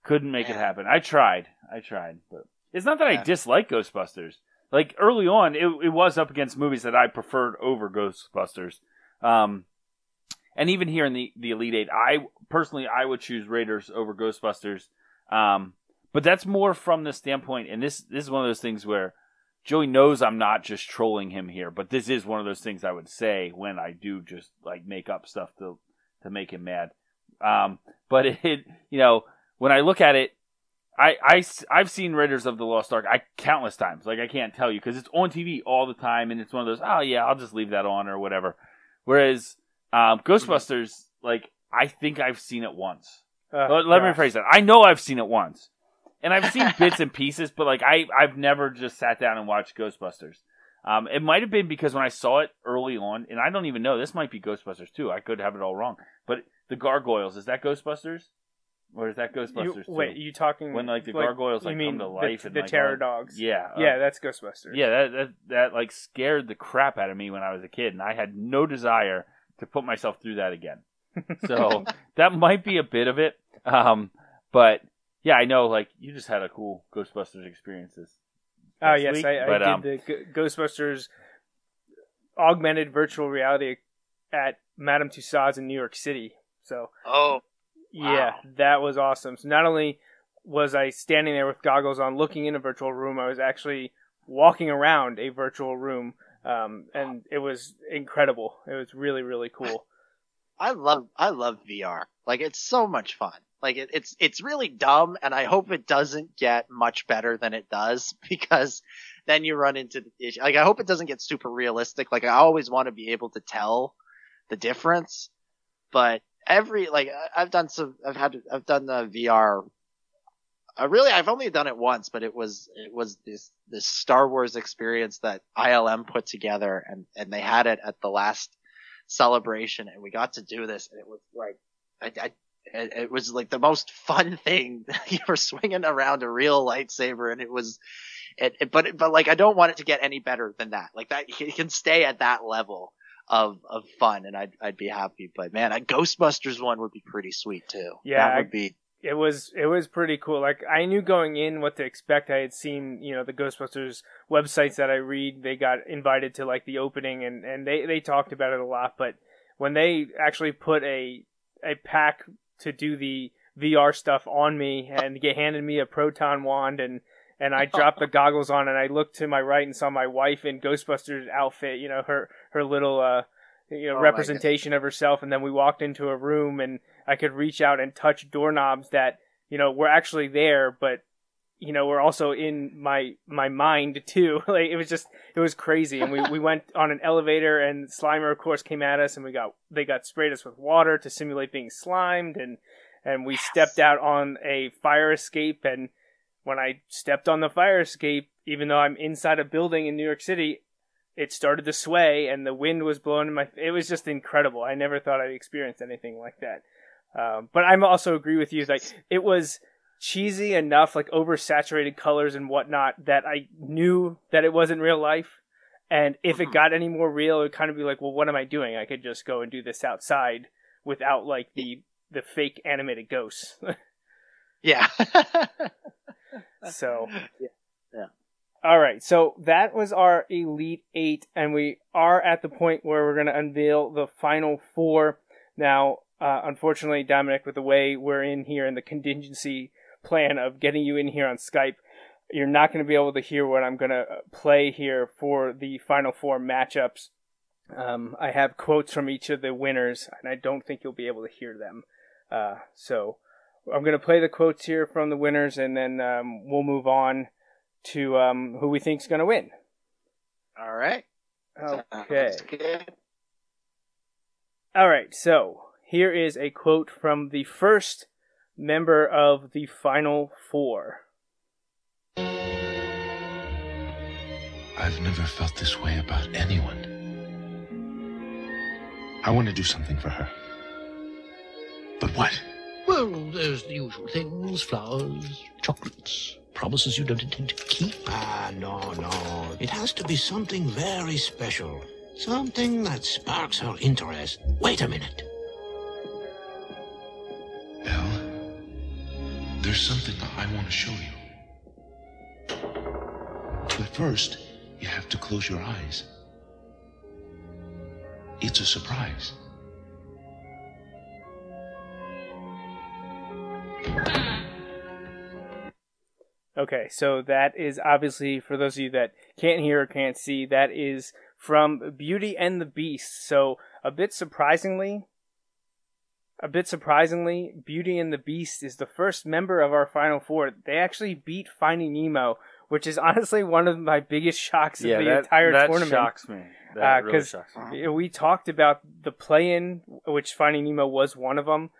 couldn't make it happen. I tried, I tried, but it's not that I dislike Ghostbusters like early on it, it was up against movies that i preferred over ghostbusters um and even here in the the elite eight i personally i would choose raiders over ghostbusters um but that's more from the standpoint and this this is one of those things where joey knows i'm not just trolling him here but this is one of those things i would say when i do just like make up stuff to to make him mad um but it you know when i look at it I, I, have seen Raiders of the Lost Ark I countless times. Like I can't tell you because it's on TV all the time, and it's one of those. Oh yeah, I'll just leave that on or whatever. Whereas um, Ghostbusters, like I think I've seen it once. Uh, let let me rephrase that. I know I've seen it once, and I've seen bits and pieces, but like I I've never just sat down and watched Ghostbusters. Um, it might have been because when I saw it early on, and I don't even know this might be Ghostbusters too. I could have it all wrong, but the gargoyles is that Ghostbusters, or is that Ghostbusters? too? wait, you talking when like the gargoyles you like mean come to the- life the, and like, terror all- dogs? Yeah, uh, yeah, that's Ghostbusters. yeah. That, that that like scared the crap out of me when I was a kid, and I had no desire to put myself through that again. So that might be a bit of it. Um, but yeah, I know like you just had a cool Ghostbusters experience this. Oh last yes, week, I, I but, did um, the G- Ghostbusters augmented virtual reality at Madame Tussauds in New York City. So Oh, yeah, that was awesome. So not only was I standing there with goggles on, looking in a virtual room, I was actually walking around a virtual room, um, and it was incredible. It was really really cool. I love I love VR. Like it's so much fun. Like it, it's it's really dumb, and I hope it doesn't get much better than it does because then you run into the issue. Like I hope it doesn't get super realistic. Like I always want to be able to tell the difference, but every like I've done some I've had I've done the VR. I really I've only done it once, but it was it was this this Star Wars experience that ILM put together, and and they had it at the last celebration and we got to do this and it was like I, I it, it was like the most fun thing you were swinging around a real lightsaber and it was it, it but but like I don't want it to get any better than that. Like that it can stay at that level of of fun and I'd I'd be happy. But man a Ghostbusters one would be pretty sweet too. Yeah, that would be it was it was pretty cool. Like I knew going in what to expect. I had seen you know the Ghostbusters websites that I read. They got invited to like the opening and and they they talked about it a lot. But when they actually put a a pack to do the VR stuff on me and get handed me a proton wand and and I dropped the goggles on and I looked to my right and saw my wife in Ghostbusters outfit. You know her her little uh you know Oh representation of herself and then we walked into a room and I could reach out and touch doorknobs that you know were actually there, but you know were also in my my mind too. like it was just it was crazy. And we we went on an elevator, and Slimer of course came at us, and we got they got sprayed us with water to simulate being slimed, and and we stepped out on a fire escape, and when I stepped on the fire escape, even though I'm inside a building in New York City. It started to sway and the wind was blowing in my. It was just incredible. I never thought I'd experienced anything like that. Um, but I'm also agree with you. Like it was cheesy enough, like oversaturated colors and whatnot, that I knew that it wasn't real life. And if it Mhm. got any more real, it would kind of be like, well, what am I doing? I could just go and do this outside without like the the fake animated ghosts. Yeah. So, Yeah. Yeah. All right. So that was our Elite Eight, and we are at the point where we're going to unveil the final four. Now, uh, unfortunately, Dominic, with the way we're in here and the contingency plan of getting you in here on Skype, you're not going to be able to hear what I'm going to play here for the final four matchups. Um, I have quotes from each of the winners, and I don't think you'll be able to hear them. Uh, so I'm going to play the quotes here from the winners, and then um, we'll move on to um, who we think's going to win. All right. Okay. All right. So here is a quote from the first member of the final four. I've never felt this way about anyone. I want to do something for her. But what? Well, there's the usual things flowers, chocolates, promises you don't intend to keep. Ah, no, no. It has to be something very special. Something that sparks her interest. Wait a minute. There's something I want to show you. But first, you have to close your eyes. It's a surprise. Okay, so that is obviously for those of you that can't hear or can't see, that is from Beauty and the Beast. So a bit surprisingly, a bit surprisingly, Beauty and the Beast is the first member of our final four. They actually beat Finding Nemo, which is honestly one of my biggest shocks of yeah, the that, entire that tournament. shocks me. That Uh, really shocks me. We talked about the play-in, which Finding Nemo was one of them,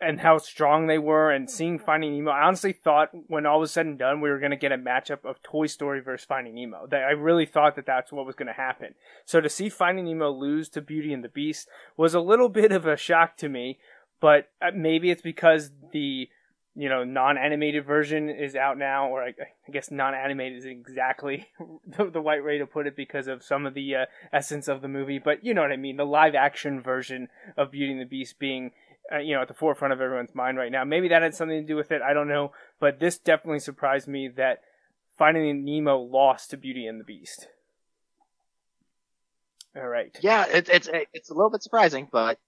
and how strong they were. And seeing Finding Nemo, I honestly thought when all was said and done, we were going to get a matchup of Toy Story versus Finding Nemo. That I really thought that that's what was going to happen. So to see Finding Nemo lose to Beauty and the Beast was a little bit of a shock to me. But uh, maybe it's because the you know non-animated version is out now, or I, I guess non-animated is exactly the, the right way to put it because of some of the uh, essence of the movie. But you know what I mean, the live-action version of Beauty and the Beast being uh, you know at the forefront of everyone's mind right now. Maybe that had something to do with it. I don't know, but this definitely surprised me that Finding Nemo lost to Beauty and the Beast. All right. Yeah, it's it's it's a little bit surprising, but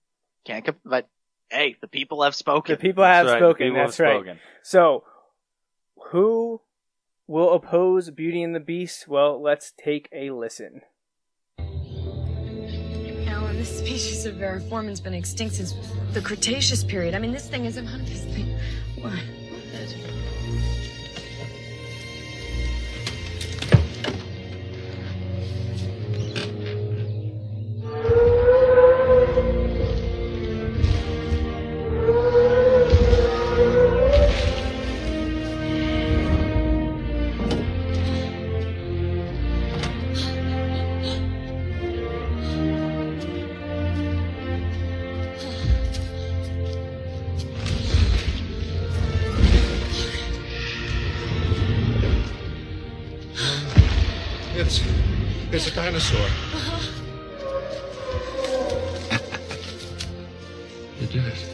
can't. comp- But hey, the people have spoken. The people have That's right, spoken. people have That's right. spoken. So, who will oppose Beauty and the Beast? Well, let's take a listen. This species of Variformin's been extinct since the Cretaceous period. I mean, this thing is obviously. What? Dinosaur. you did it.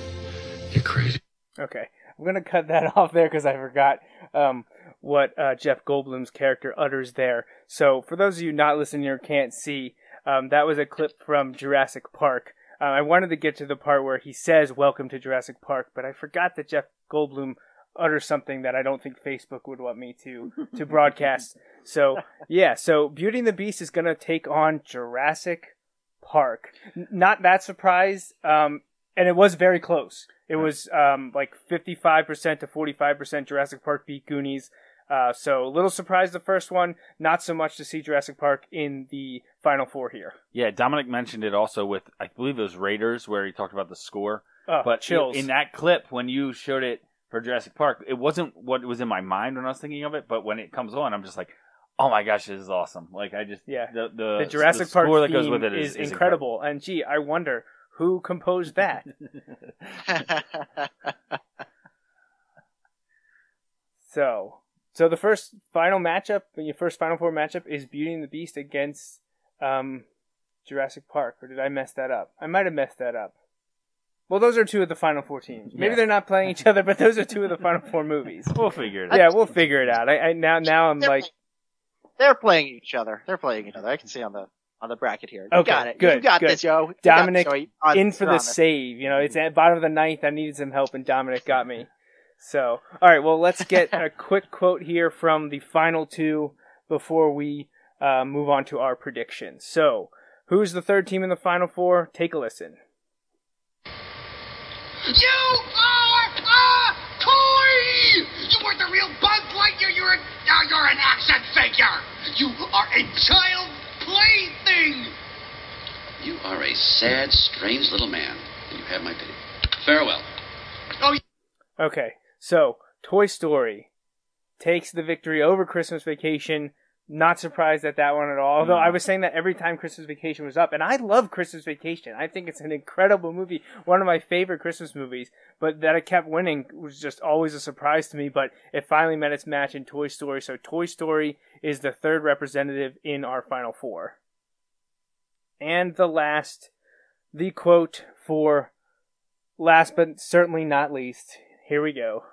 You're crazy. Okay, I'm gonna cut that off there because I forgot um, what uh, Jeff Goldblum's character utters there. So, for those of you not listening or can't see, um, that was a clip from Jurassic Park. Uh, I wanted to get to the part where he says "Welcome to Jurassic Park," but I forgot that Jeff Goldblum utters something that I don't think Facebook would want me to to broadcast. So, yeah, so Beauty and the Beast is gonna take on Jurassic Park. N- not that surprised, um, and it was very close. It was um, like 55% to 45% Jurassic Park beat Goonies. Uh, so a little surprised the first one, not so much to see Jurassic Park in the final four here. Yeah, Dominic mentioned it also with I believe it was Raiders where he talked about the score. Oh, but chills. in that clip when you showed it for Jurassic Park, it wasn't what was in my mind when I was thinking of it, but when it comes on, I'm just like, oh my gosh, this is awesome! Like I just Yeah. the the, the Jurassic the Park score that goes with it is, is, is incredible. And gee, I wonder who composed that. so, so the first final matchup, your first Final Four matchup is Beauty and the Beast against um, Jurassic Park. Or did I mess that up? I might have messed that up. Well, those are two of the final four teams. Maybe Yeah. they're not playing each other, but those are two of the final four movies. We'll figure it out. Yeah, we'll figure it out. I, I now now I'm They're like, playing- they're playing each other. They're playing each other. I can see on the on the bracket here. You Okay, got it. good, You got good. this, Joe. Dominic this, Joe. On- in for the on this. save. You know, it's at bottom of the ninth. I needed some help, and Dominic got me. So, all right. Well, let's get a quick quote here from the final two before we uh, move on to our predictions. So, who's the third team in the final four? Take a listen. You are a toy! You weren't the real Buzz Lightyear. You're a, now you're an action figure. You are a child's plaything. You are a sad, strange little man, you have my pity. Farewell. Oh, Okay, so Toy Story takes the victory over Christmas Vacation. Not surprised at that one at all. Although I mm. was saying that every time Christmas Vacation was up, and I love Christmas Vacation. I think it's an incredible movie, one of my favorite Christmas movies. But that it kept winning was just always a surprise to me. But it finally met its match in Toy Story. So Toy Story is the third representative in our final four. And the last, the quote for last but certainly not least. Here we go.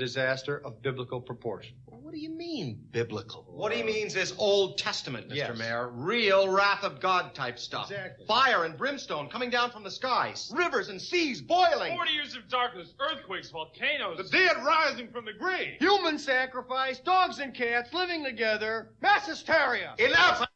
Disaster of biblical proportion. What do you mean, biblical? What he means is Old Testament, Mr. Yes. Mayor. Real wrath of God type stuff. Exactly. Fire and brimstone coming down from the skies. Rivers and seas boiling. 40 years of darkness, earthquakes, volcanoes. The dead rising from the grave. Human sacrifice, dogs and cats living together. Mass hysteria. Enough!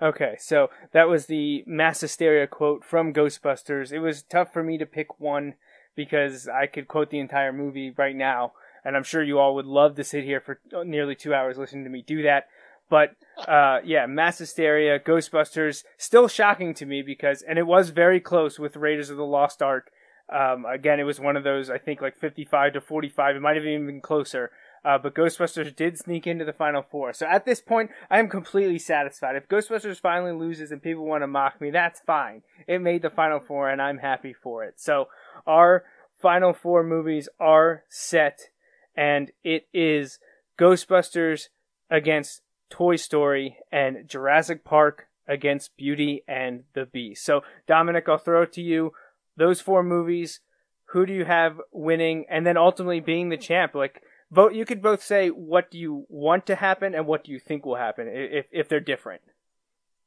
Okay, so that was the mass hysteria quote from Ghostbusters. It was tough for me to pick one because I could quote the entire movie right now, and I'm sure you all would love to sit here for nearly two hours listening to me do that. But uh, yeah, mass hysteria, Ghostbusters, still shocking to me because, and it was very close with Raiders of the Lost Ark. Um, again, it was one of those I think like 55 to 45. It might have even been closer. Uh, but Ghostbusters did sneak into the final four. So at this point, I am completely satisfied. If Ghostbusters finally loses and people want to mock me, that's fine. It made the final four and I'm happy for it. So our final four movies are set and it is Ghostbusters against Toy Story and Jurassic Park against Beauty and the Beast. So Dominic, I'll throw it to you. Those four movies, who do you have winning and then ultimately being the champ? Like, vote. You could both say what do you want to happen and what do you think will happen if if they're different.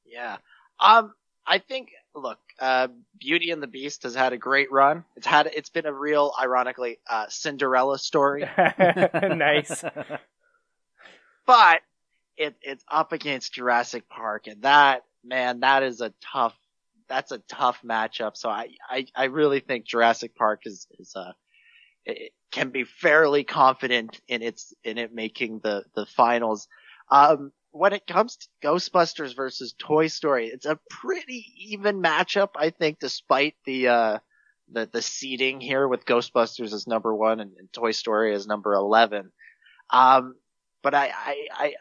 Yeah. Um, I think, look, uh, Beauty and the Beast has had a great run. It's had, it's been a real, ironically, uh, Cinderella story. nice. but it, it's up against Jurassic Park and that, man, that is a tough, that's a tough matchup. So I, I, I really think Jurassic Park is, is, uh, it it can be fairly confident in its, in it making the, the finals. Um, when it comes to Ghostbusters versus Toy Story, it's a pretty even matchup, I think, despite the, uh, the, the seeding here with Ghostbusters as number one and, and Toy Story as number 11. Um, but I, I, I,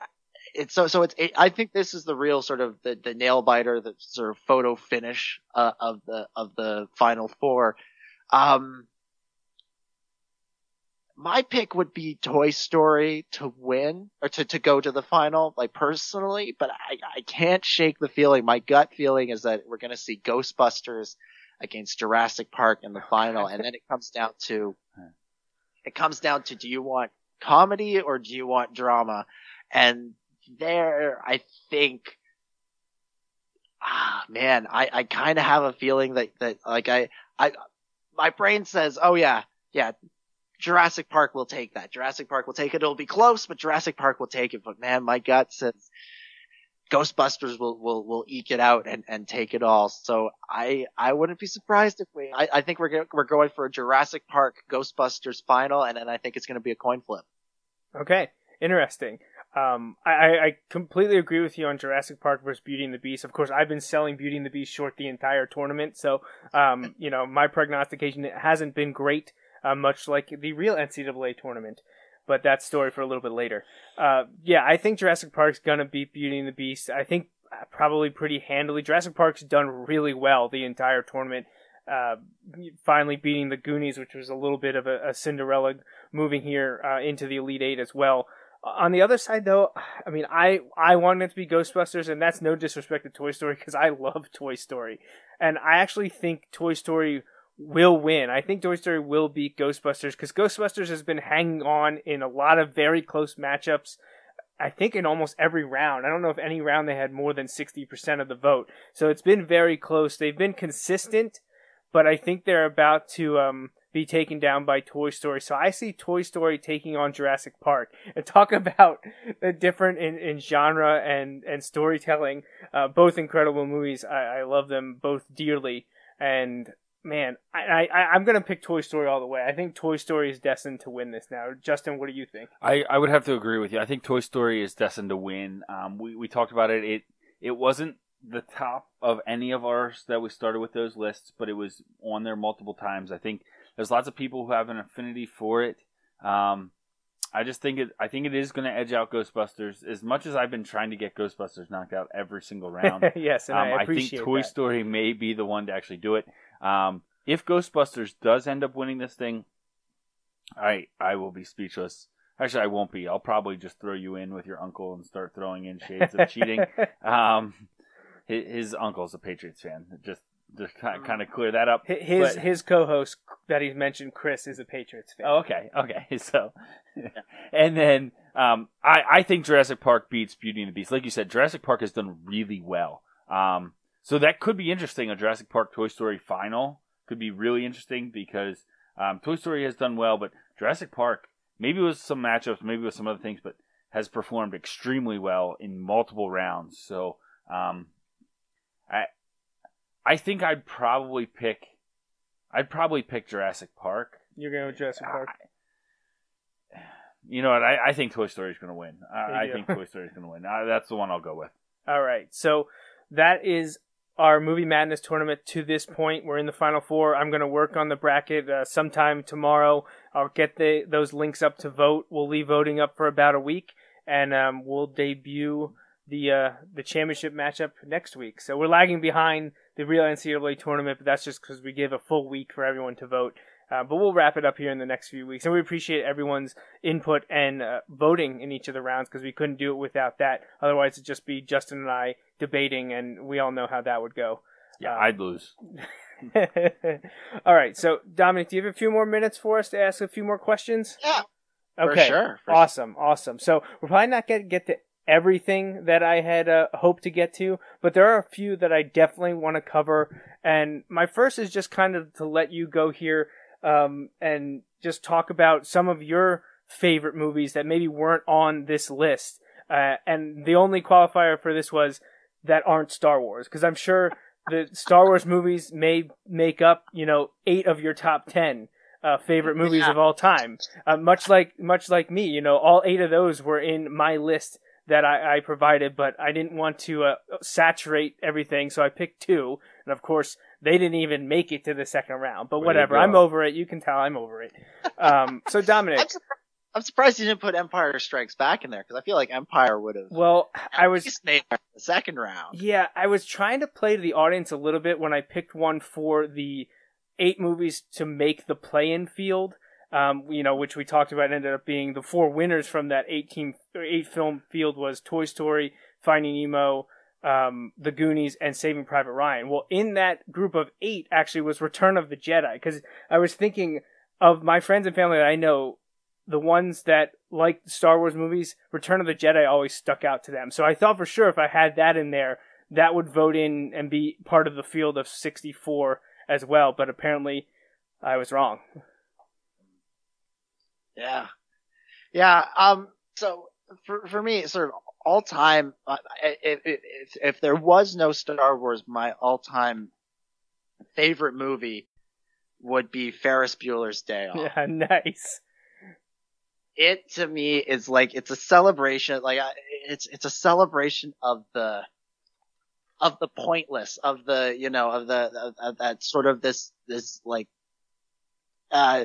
it's so, so it's, it, I think this is the real sort of the, the nail biter, the sort of photo finish, uh, of the, of the final four. Um, my pick would be Toy Story to win or to, to go to the final, like personally, but I, I can't shake the feeling. My gut feeling is that we're going to see Ghostbusters against Jurassic Park in the final. And then it comes down to, it comes down to, do you want comedy or do you want drama? And there, I think, ah, man, I, I kind of have a feeling that, that like I, I, my brain says, oh yeah, yeah, Jurassic Park will take that. Jurassic Park will take it. It'll be close, but Jurassic Park will take it. But man, my gut says Ghostbusters will, will, will eke it out and, and take it all. So I, I wouldn't be surprised if we, I, I think we're, go- we're going for a Jurassic Park Ghostbusters final and then I think it's going to be a coin flip. Okay, interesting. Um, I, I I completely agree with you on Jurassic Park versus Beauty and the Beast. Of course, I've been selling Beauty and the Beast short the entire tournament, so um, you know my prognostication hasn't been great, uh, much like the real NCAA tournament. But that story for a little bit later. Uh, yeah, I think Jurassic Park's gonna beat Beauty and the Beast. I think uh, probably pretty handily. Jurassic Park's done really well the entire tournament. Uh, finally beating the Goonies, which was a little bit of a, a Cinderella moving here uh, into the Elite Eight as well. On the other side, though, I mean, I I wanted it to be Ghostbusters, and that's no disrespect to Toy Story because I love Toy Story, and I actually think Toy Story will win. I think Toy Story will beat Ghostbusters because Ghostbusters has been hanging on in a lot of very close matchups. I think in almost every round. I don't know if any round they had more than 60% of the vote. So it's been very close. They've been consistent, but I think they're about to um, be taken down by Toy Story. So I see Toy Story taking on Jurassic Park. And talk about the different in, in genre and, and storytelling. Uh, both incredible movies. I, I love them both dearly. And man, I, I I'm gonna pick Toy Story all the way. I think Toy Story is destined to win this now. Justin, what do you think? I, I would have to agree with you. I think Toy Story is destined to win. Um, we we talked about it. It it wasn't the top of any of ours that we started with those lists, but it was on there multiple times. I think there's lots of people who have an affinity for it. Um, I just think it. I think it is going to edge out Ghostbusters. As much as I've been trying to get Ghostbusters knocked out every single round, yes, and um, I I think Toy that. Story may be the one to actually do it. Um, if Ghostbusters does end up winning this thing, I I will be speechless. Actually, I won't be. I'll probably just throw you in with your uncle and start throwing in shades of cheating. Um, his, his uncle's a Patriots fan. Just just kind of clear that up. His But- his co-host that he's mentioned, Chris, is a Patriots fan. Oh, okay, okay. So, and then um, I I think Jurassic Park beats Beauty and the Beast. Like you said, Jurassic Park has done really well. Um, so that could be interesting. A Jurassic Park Toy Story final could be really interesting because um, Toy Story has done well, but Jurassic Park maybe with some matchups, maybe with some other things, but has performed extremely well in multiple rounds. So um, I I think I'd probably pick I'd probably pick Jurassic Park. You're going with Jurassic Park. You know what? I, I think Toy Story is going to win. I, I think Toy Story is going to win. That's the one I'll go with. All right. So that is our movie madness tournament to this point. We're in the final four. I'm going to work on the bracket uh, sometime tomorrow. I'll get the those links up to vote. We'll leave voting up for about a week, and um, we'll debut the uh, the championship matchup next week. So we're lagging behind the real NCAA tournament, but that's just because we give a full week for everyone to vote. Uh, but we'll wrap it up here in the next few weeks, and we appreciate everyone's input and uh, voting in each of the rounds because we couldn't do it without that. Otherwise, it'd just be Justin and I debating, and we all know how that would go. Yeah, I'd lose. all right, so Dominic, do you have a few more minutes for us to ask a few more questions? Yeah. For Okay. sure, for awesome. Awesome. So we're probably not going to get to everything that I had uh, hoped to get to, but there are a few that I definitely want to cover. And my first is just kind of to let you go here um, and just talk about some of your favorite movies that maybe weren't on this list. Uh, and the only qualifier for this was that aren't Star Wars, because I'm sure the Star Wars movies may make up, you know, eight of your top ten uh, favorite movies Yeah. of all time. Uh, much like much like me, you know, all eight of those were in my list that I, I provided, but I didn't want to uh, saturate everything, so I picked two. And of course, they didn't even make it to the second round. But Way whatever. I'm over it. You can tell I'm over it. Um, so Dominic, I'm, surprised you didn't put Empire Strikes Back in there because I feel like Empire would have well, I was made the second round. Yeah, I was trying to play to the audience a little bit when I picked one for the eight movies to make the play-in field. Um, you know, which we talked about ended up being the four winners from that eight team, eight film field was Toy Story, Finding Nemo, um, The Goonies, and Saving Private Ryan. Well, in that group of eight actually was Return of the Jedi because I was thinking of my friends and family that I know the ones that like Star Wars movies, Return of the Jedi always stuck out to them. So I thought for sure if I had that in there, that would vote in and be part of the field of 64 as well. But apparently, I was wrong. Yeah. Yeah. Um, so for, for me, sort of all time, uh, if, if, if there was no Star Wars, my all time favorite movie would be Ferris Bueller's Day Off. Yeah, nice. It to me is like, it's a celebration, like it's, it's a celebration of the, of the pointless, of the, you know, of the, of, of that sort of this, this like, uh,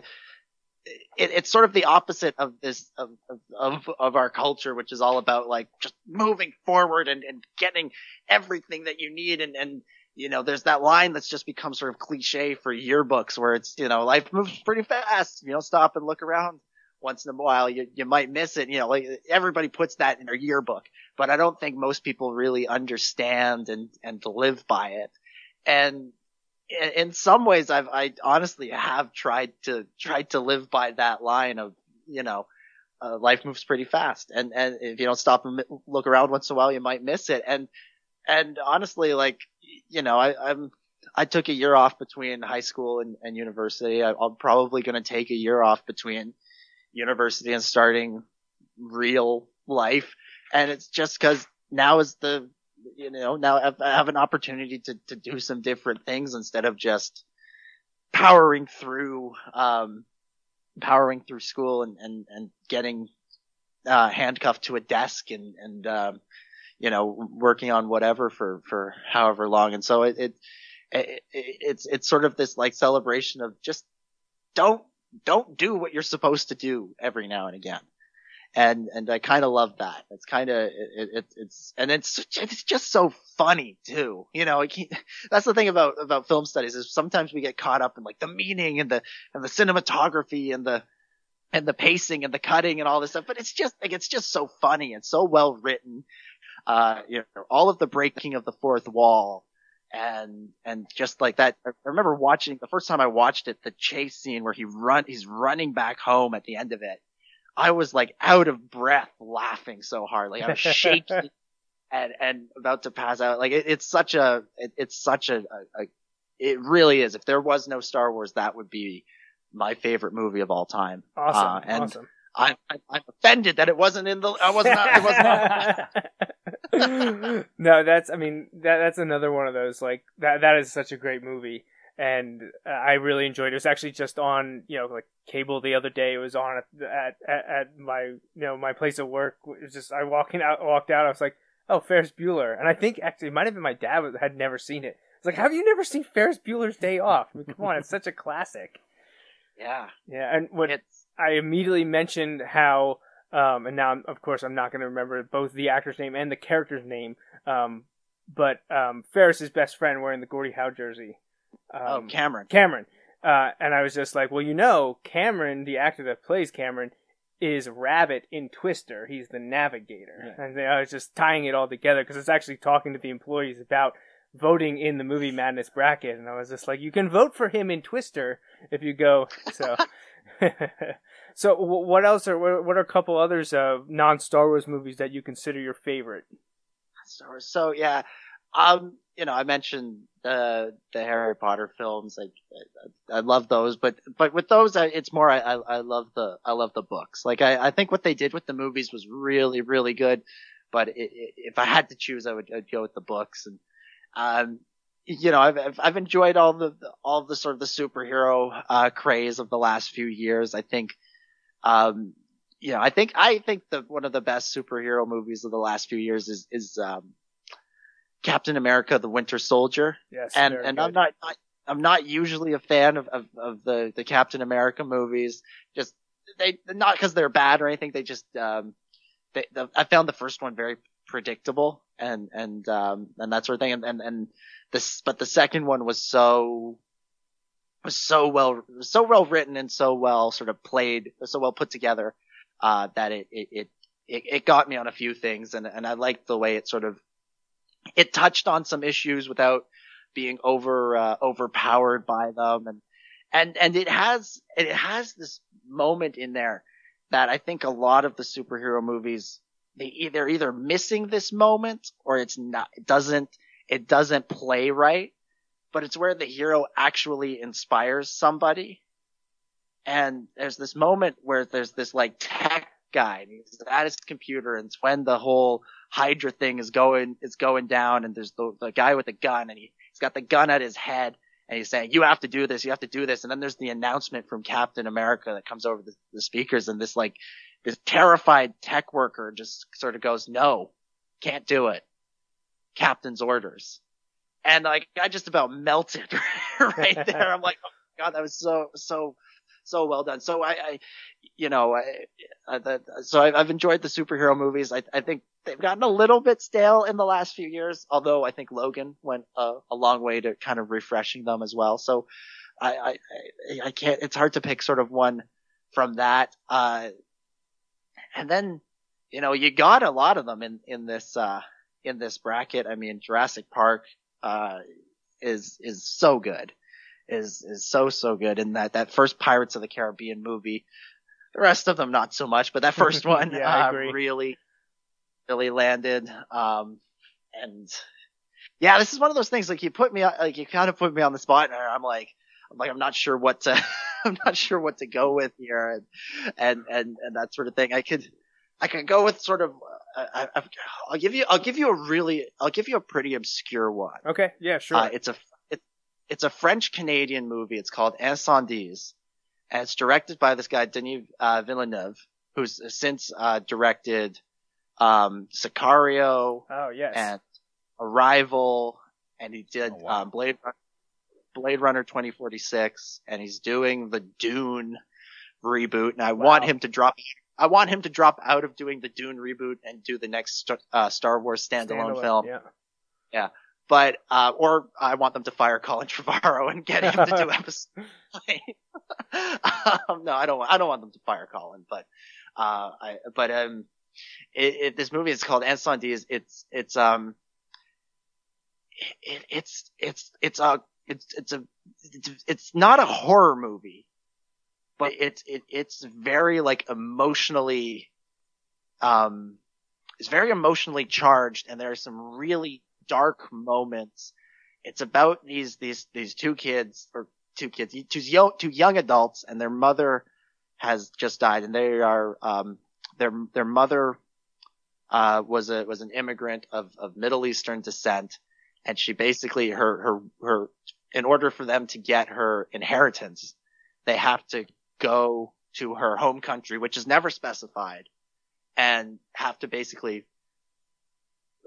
it, it's sort of the opposite of this of, of of our culture, which is all about like just moving forward and, and getting everything that you need and and you know there's that line that's just become sort of cliche for yearbooks where it's you know life moves pretty fast. You don't stop and look around once in a while, you you might miss it. You know, like everybody puts that in their yearbook, but I don't think most people really understand and and live by it. And in, some ways, I've I honestly have tried to tried to live by that line of you know. Uh, life moves pretty fast, and and if you don't stop and look around once in a while, you might miss it. And and honestly, like you know, I, I'm I took a year off between high school and, and university. I, I'm probably going to take a year off between university and starting real life. And it's just because now is the, you know, now I've- an opportunity to, to do some different things instead of just powering through, um, powering through school and, and, and getting, uh, handcuffed to a desk and, and, um, you know, working on whatever for, for however long. And so it, it, it, it's it's sort of this like celebration of just don't don't do what you're supposed to do every now and again. And and I kind of love that. It's kind of it, it, it's and it's it's just so funny too you know that's the thing about about film studies is sometimes we get caught up in like the meaning and the and the cinematography and the and the pacing and the cutting and all this stuff but it's just like it's just so funny and so well written. Uh you know all of the breaking of the fourth wall and and just like that i remember watching the first time i watched it the chase scene where he run he's running back home at the end of it i was like out of breath laughing so hard like i was shaking and and about to pass out like it, it's such a it, it's such a, a, a it really is if there was no star wars that would be my favorite movie of all time Awesome. Uh, and awesome. I, I, I'm offended that it wasn't in the. I was not. It was not. no, that's I mean that that's another one of those like that that is such a great movie and uh, I really enjoyed it. It was actually just on you know like cable the other day. It was on at at, at my you know my place of work. It was just I walking out walked out. I was like, oh Ferris Bueller, and I think actually it might have been my dad was- had never seen it. It's like, have you never seen Ferris Bueller's Day Off? I mean, come on, it's such a classic. Yeah. Yeah, and what I immediately mentioned how, um, and now of course I'm not going to remember both the actor's name and the character's name, um, but um, Ferris's best friend wearing the Gordie Howe jersey. Um, Oh, Cameron. Cameron. Uh, and I was just like, well, you know, Cameron, the actor that plays Cameron, is Rabbit in Twister. He's the navigator. And I was just tying it all together because it's actually talking to the employees about voting in the movie Madness bracket. And I was just like, you can vote for him in Twister if you go. So, so wh- what else are, what are a couple others, uh, non Star Wars movies that you consider your favorite? Star Wars. So yeah, um, you know, I mentioned the the Harry Potter films. Like, I, I love those, but but with those, I, it's more. I, I I love the I love the books. Like, I I think what they did with the movies was really really good. But it, it, if I had to choose, I would I'd go with the books. And um, you know, I've I've, I've enjoyed all the all the sort of the superhero uh craze of the last few years. I think, um, you know, I think I think the one of the best superhero movies of the last few years is is um Captain America: The Winter Soldier. Yes, and and I'm good. not I, I'm not usually a fan of of, of the the Captain America movies. Just they not because they're bad or anything. They just um they, the, I found the first one very predictable and and um and that sort of thing. And and, and this but the second one was so was so well so well written and so well sort of played so well put together uh that it it it it, got me on a few things. And and I liked the way it sort of it touched on some issues without being over uh, overpowered by them. And and and it has it has this moment in there that I think a lot of the superhero movies they either either missing this moment or it's not it doesn't it doesn't play right but it's where the hero actually inspires somebody. And there's this moment where there's this like tech guy and he's at his computer and it's when the whole hydra thing is going is going down and there's the, the guy with the gun and he, he's got the gun at his head and he's saying you have to do this you have to do this and then there's the announcement from captain america that comes over the, the speakers and this like this terrified tech worker just sort of goes no can't do it. Captain's orders and like i just about melted right there. I'm like oh god that was so so so well done. So i, I you know I, I, so I, i've enjoyed the superhero movies. I, I think they've gotten a little bit stale in the last few years although i think logan went a, a long way to kind of refreshing them as well. So I i i can't it's hard to pick sort of one from that. Uh and then you know you got a lot of them in in this uh in this bracket. I mean jurassic park uh is is so good is is so so good. And that that first Pirates of the Caribbean movie, the rest of them not so much, but that first one Yeah, uh, really really landed. Um, and yeah, this is one of those things like you put me like you kind of put me on the spot, and I'm like I'm like I'm not sure what to I'm not sure what to go with here, and and and, and that sort of thing. I could I could go with sort of. I, I, I'll give you. I'll give you a really. I'll give you a pretty obscure one. Okay, yeah, sure. Uh, it's a. It, it's a French Canadian movie. It's called Incendies, and it's directed by this guy Denis uh, Villeneuve, who's since uh, directed um, Sicario oh yes. and Arrival, and he did Oh, wow. um, Blade Blade Runner 2046, and he's doing the Dune reboot. And I want him to drop. I want him to drop out of doing the Dune reboot and do the next Star, uh, Star Wars standalone, Standalone, film. Yeah. Yeah. But, uh, or I want them to fire Colin Trevorrow and get him to do episode. um, no, I don't want, I don't want them to fire Colin, but, uh, I, but, um, it, it, this movie is called Incendies. It's, it's, um, it, it's, it's, it's a, it's, it's a, it's, it's not a horror movie, but it's, it, it's very like emotionally, um, it's very emotionally charged and there are some really dark moments. It's about these, these, these two kids or two kids, two young, two young adults and their mother has just died and they are, um, their, their mother, uh, was a, was an immigrant of, of Middle Eastern descent. And she basically, her, her, her, in order for them to get her inheritance, they have to go to her home country, which is never specified and have to basically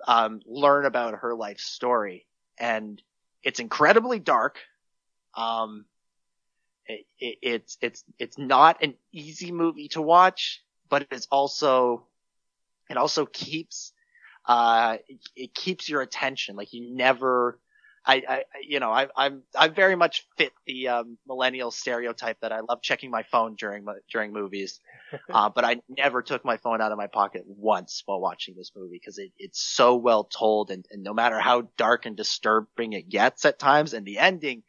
um, learn about her life story. And it's incredibly dark. Um, it, it, it's it's it's not an easy movie to watch, but it's also it also keeps uh it, it keeps your attention. Like you never. I, I, you know, I, I'm, I very much fit the um, millennial stereotype that I love checking my phone during during movies, uh, but I never took my phone out of my pocket once while watching this movie because it, it's so well told, and, and no matter how dark and disturbing it gets at times, and the ending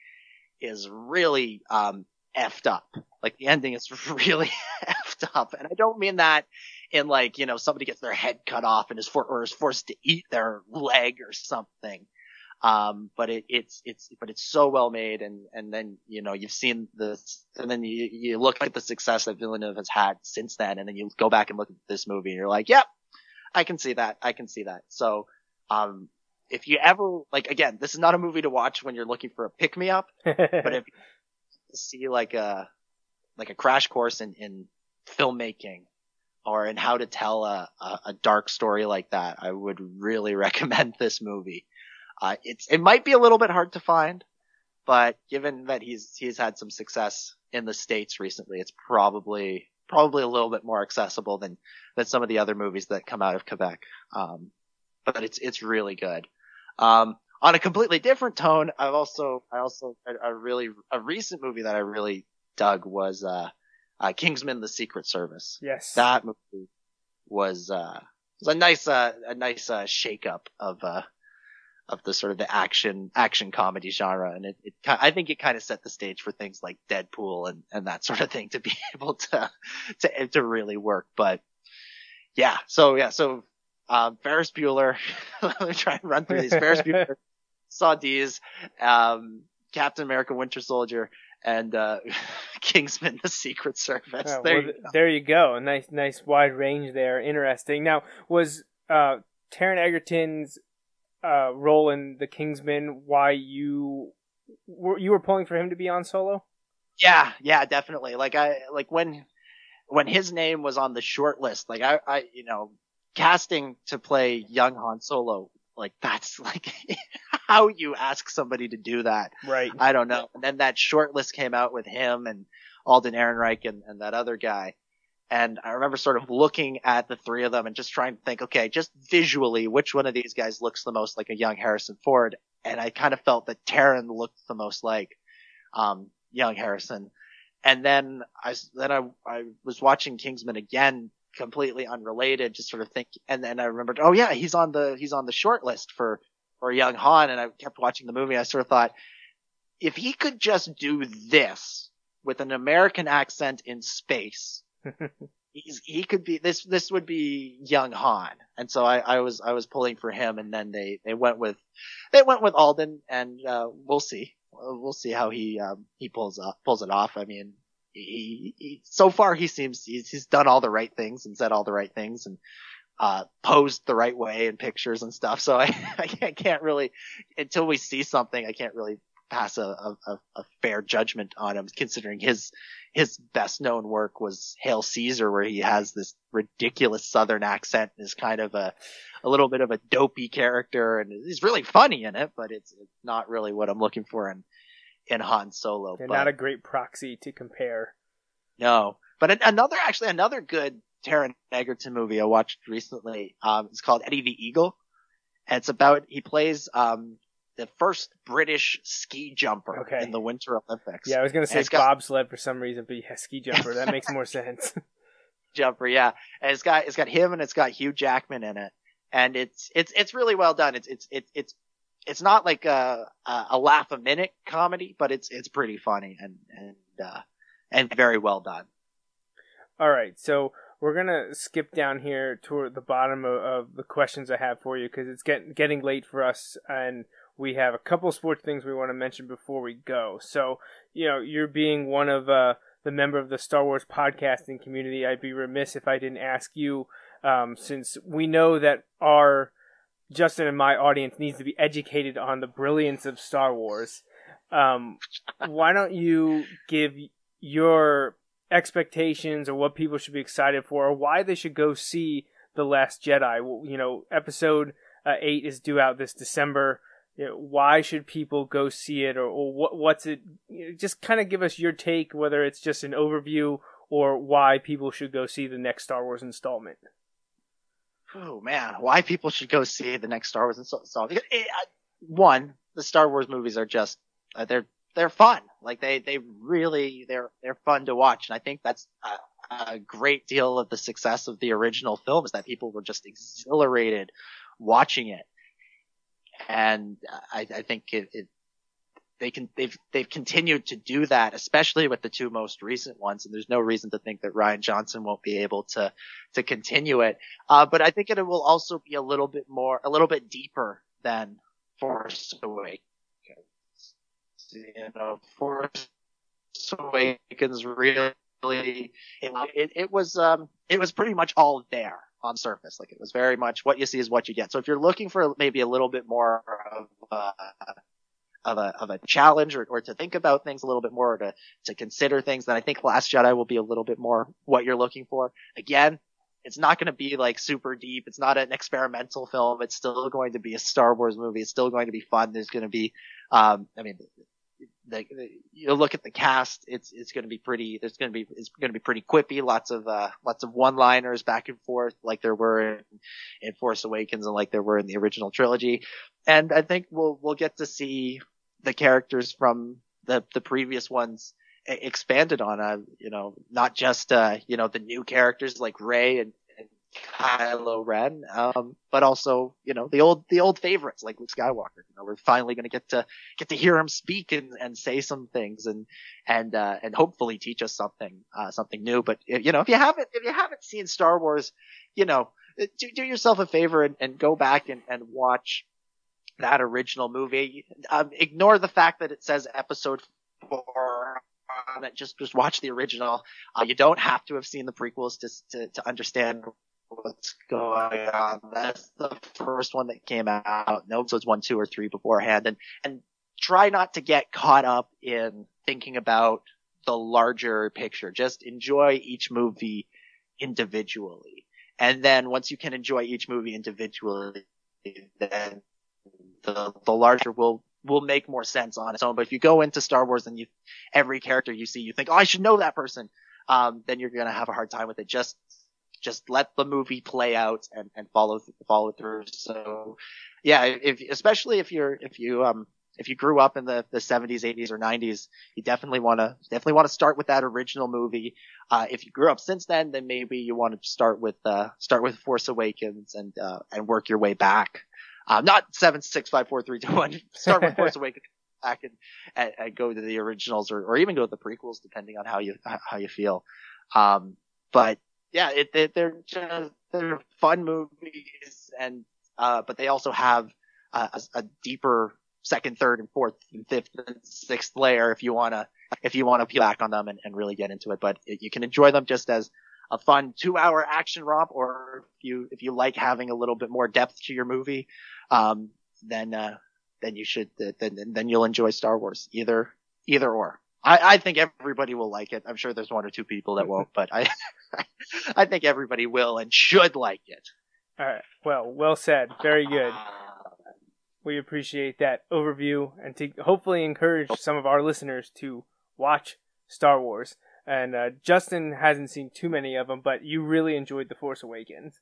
is really um, effed up. Like the ending is really effed up, and I don't mean that in like you know somebody gets their head cut off and is for or is forced to eat their leg or something. Um, but it, it's, it's, but it's so well made. And, and then, you know, you've seen this and then you, you look at the success that Villeneuve has had since then. And then you go back and look at this movie and you're like, yep, I can see that. I can see that. So, um, if you ever, like, again, this is not a movie to watch when you're looking for a pick me up, but if you see like a, like a crash course in, in filmmaking or in how to tell a, a, a dark story like that, I would really recommend this movie. Uh, it's, it might be a little bit hard to find, but given that he's, he's had some success in the States recently, it's probably, probably a little bit more accessible than, than some of the other movies that come out of Quebec. Um, but it's, it's really good. Um, on a completely different tone, I've also, I also, a, a really, a recent movie that I really dug was, uh, uh, Kingsman: The Secret Service. Yes. That movie was, uh, was a nice, uh, a nice, uh, shake up of, uh, of the sort of the action, action comedy genre. And it, it I think it kind of set the stage for things like Deadpool and, and that sort of thing to be able to, to, to really work. But yeah, so yeah, so, um, Ferris Bueller, let me try and run through these. Ferris Bueller, saw these, um, Captain America Winter Soldier and, uh, Kingsman, the Secret Service. Oh, there well, you go. there you go. A nice, nice wide range there. Interesting. Now, was uh, Taron Egerton's uh, role in the Kingsman why you were you were pulling for him to be on Solo? Yeah, yeah, definitely. Like I, like when, when his name was on the short list, like I, I, you know, casting to play young Han Solo, like that's like how you ask somebody to do that. Right. I don't know. And then that short list came out with him and Alden Ehrenreich and, and that other guy. And I remember sort of looking at the three of them and just trying to think, okay, just visually, which one of these guys looks the most like a young Harrison Ford? And I kind of felt that Taron looked the most like, um, young Harrison. And then I, then I, I was watching Kingsman again, completely unrelated, just sort of think, and then I remembered, oh yeah, he's on the, he's on the short list for, for young Han. And I kept watching the movie. I sort of thought, if he could just do this with an American accent in space, he's, he could be this. This would be young Han, and so I, I was I was pulling for him, and then they they went with they went with Alden, and uh, we'll see we'll see how he um, he pulls up pulls it off. I mean, he, he so far he seems he's, he's done all the right things and said all the right things and uh, posed the right way in pictures and stuff. So I, I can't really, until we see something, I can't really pass a, a, a fair judgment on him considering his, his best known work was Hail Caesar where he has this ridiculous southern accent and is kind of a, a little bit of a dopey character and he's really funny in it, but it's, it's not really what I'm looking for in, in Han Solo. And but, not a great proxy to compare. no, but another, actually another good Taron Egerton movie I watched recently, um, is called Eddie the Eagle. And it's about, he plays, um, the first British ski jumper Okay. in the Winter Olympics. Yeah, I was gonna say it's got- bobsled for some reason, but yeah, ski jumper. That makes more sense. jumper, yeah. And it's got it's got him and it's got Hugh Jackman in it, and it's it's it's really well done. It's it's it's it's it's not like a a, a laugh a minute comedy, but it's it's pretty funny and and uh, and very well done. All right, so we're gonna skip down here toward the bottom of, of the questions I have for you because it's getting getting late for us, and we have a couple sports things we want to mention before we go. So, you know, you're being one of uh, the member of the Star Wars podcasting community. I'd be remiss if I didn't ask you, um, since we know that our Justin and my audience needs to be educated on the brilliance of Star Wars. Um, why don't you give your expectations or what people should be excited for or why they should go see The Last Jedi? You know, episode uh, 8 is due out this December. You know, why should people go see it or, or what, what's it? You know, just kind of give us your take, whether it's just an overview or why people should go see the next Star Wars installment. Oh man, why people should go see the next Star Wars it, uh, one, the Star Wars movies are just uh, they're they're fun. Like they they really they're they're fun to watch, and I think that's a, a great deal of the success of the original film is that people were just exhilarated watching it, and I, I think it, it they can they've they've continued to do that, especially with the two most recent ones, and there's no reason to think that Rian Johnson won't be able to to continue it. Uh, but I think it will also be a little bit more, a little bit deeper than Force Awakens. You know, Force Awakens really, it, it, it was, um, it was pretty much all there on surface. Like it was very much what you see is what you get. So if you're looking for maybe a little bit more of, uh, of a of a challenge or, or to think about things a little bit more or to to consider things then I think Last Jedi will be a little bit more what you're looking for. Again, it's not going to be like super deep. It's not an experimental film. It's still going to be a Star Wars movie. It's still going to be fun. There's going to be, um, I mean, the, the, you look at the cast. It's it's going to be pretty. There's going to be it's going to be pretty quippy. Lots of uh, lots of one-liners back and forth, like there were in, in Force Awakens and like there were in the original trilogy. And I think we'll we'll get to see the characters from the the previous ones expanded on. Uh, you know, not just uh, you know the new characters like Rey and Kylo Ren, um, but also you know the old the old favorites like Luke Skywalker. You know, we're finally going to get to get to hear him speak and, and say some things and and uh, and hopefully teach us something uh, something new. But you know, if you haven't if you haven't seen Star Wars, you know, do do yourself a favor and, and go back and, and watch that original movie. Um, ignore the fact that it says episode four on it. Just just watch the original. Uh, you don't have to have seen the prequels to to, to understand what's going on. That's the first one that came out. No episodes one, two, or three beforehand, and and try not to get caught up in thinking about the larger picture. Just enjoy each movie individually. And then once you can enjoy each movie individually, then the the larger will will make more sense on its own. But if you go into Star Wars and you every character you see you think, oh, I should know that person, um, then you're gonna have a hard time with it. Just just let the movie play out and, and follow follow through. So yeah, if especially if you're if you um if you grew up in the, the 70s, 80s, or 90s, you definitely want to definitely want to start with that original movie. Uh, if you grew up since then, then maybe you want to start with uh, start with Force Awakens and uh, and work your way back. Uh, not seven, six, five, four, three, two, one. Start with Force Awakens, back and, and, and go to the originals or, or even go to the prequels, depending on how you how you feel. Um, but yeah, it, it, they're just they're fun movies, and uh, but they also have a, a deeper second, third, and fourth, and fifth, and sixth layer if you wanna if you wanna peel back on them and, and really get into it. But you can enjoy them just as a fun two hour action romp, or if you if you like having a little bit more depth to your movie, um, then uh, then you should then then you'll enjoy Star Wars. Either either or. I, I think everybody will like it. I'm sure there's one or two people that won't, but I I think everybody will and should like it. All right. Well, well said. Very good. We appreciate that overview and to hopefully encourage some of our listeners to watch Star Wars. And uh, Justin hasn't seen too many of them, but you really enjoyed The Force Awakens.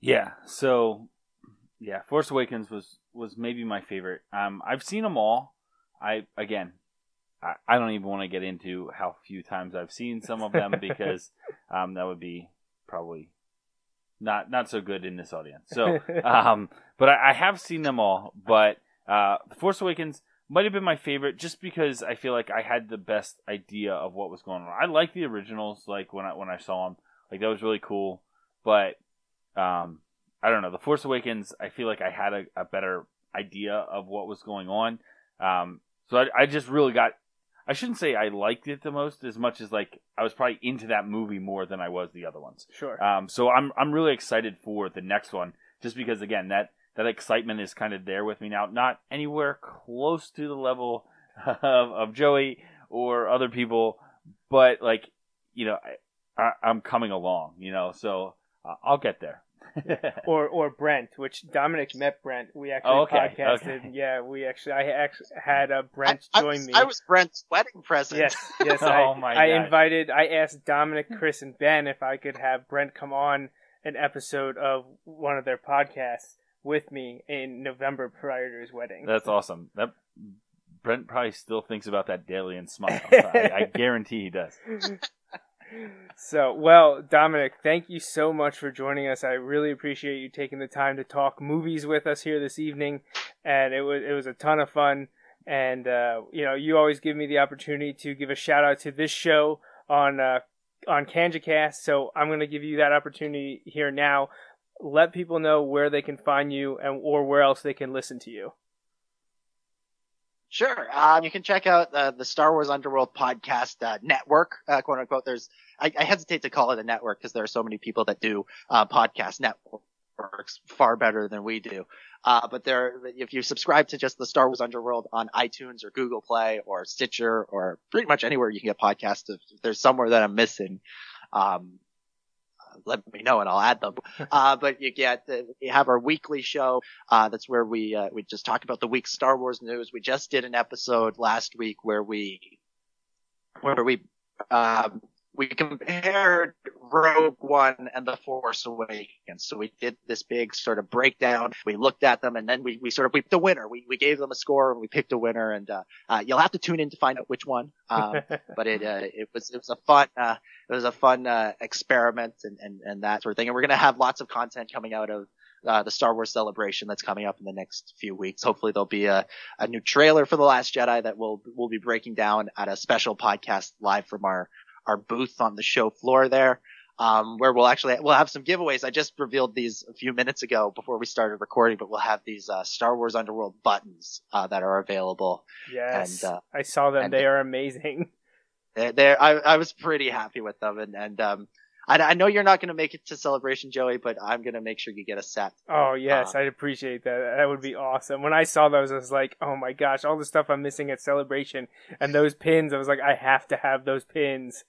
Yeah. So, yeah, Force Awakens was was maybe my favorite. Um, I've seen them all. I again, I, I don't even want to get into how few times I've seen some of them because um, that would be probably not not so good in this audience. So, um, but I, I have seen them all. But uh, The Force Awakens might have been my favorite just because I feel like I had the best idea of what was going on. I like the originals, like when I when I saw them, like that was really cool. But um, I don't know, The Force Awakens. I feel like I had a, a better idea of what was going on. Um, so I, I just really got. I shouldn't say I liked it the most as much as like I was probably into that movie more than I was the other ones. Sure. Um, so I'm I'm really excited for the next one, just because again that that excitement is kind of there with me now. Not anywhere close to the level of, of Joey or other people, but like you know, I, I, am coming along. You know, so uh, I'll get there. or or Brent, which Dominic met Brent. We actually Oh, okay, podcasted. okay. Yeah, we actually I actually had uh, Brent I join was, me. I was Brent's wedding present. Yes, yes. Oh I, my I God. invited, I asked Dominic, Chris, and Ben if I could have Brent come on an episode of one of their podcasts with me in November prior to his wedding. That's awesome. That Brent probably still thinks about that daily and smiles. I, I guarantee he does. So, well, Dominic, thank you so much for joining us. I really appreciate you taking the time to talk movies with us here this evening, and it was it was a ton of fun. And uh, you know, you always give me the opportunity to give a shout out to this show on uh, on KanjaCast. So I'm going to give you that opportunity here now. Let people know where they can find you and or where else they can listen to you. Sure. Um, you can check out uh, the Star Wars Underworld podcast uh, network, uh, quote unquote. There's, I, I hesitate to call it a network because there are so many people that do uh, podcast networks far better than we do. Uh, but there, if you subscribe to just the Star Wars Underworld on iTunes or Google Play or Stitcher or pretty much anywhere you can get podcasts, if there's somewhere that I'm missing, um, let me know and I'll add them. Uh, but you get, uh, we have our weekly show. Uh, that's where we, uh, we just talk about the week's Star Wars news. We just did an episode last week where we, where we, um, we compared Rogue One and The Force Awakens. So we did this big sort of breakdown. We looked at them and then we, we sort of, we picked a winner. We, we gave them a score and we picked a winner and, uh, uh, you'll have to tune in to find out which one. Um, but it, uh, it was, it was a fun, uh, it was a fun, uh, experiment and, and, and that sort of thing. And we're going to have lots of content coming out of, uh, the Star Wars celebration that's coming up in the next few weeks. Hopefully there'll be a, a new trailer for The Last Jedi that we'll, we'll be breaking down at a special podcast live from our, our booth on the show floor there. Um, where we'll actually, we'll have some giveaways. I just revealed these a few minutes ago before we started recording, but we'll have these, uh, Star Wars Underworld buttons, uh, that are available. Yes, And, uh, I saw them. they are amazing. They're, they're I, I was pretty happy with them and, and, um, I, I know you're not going to make it to celebration, Joey, but I'm going to make sure you get a set. Oh yes, Uh, I'd appreciate that. That would be awesome. When I saw those, I was like, "Oh my gosh, all the stuff I'm missing at Celebration and those pins." I was like, "I have to have those pins."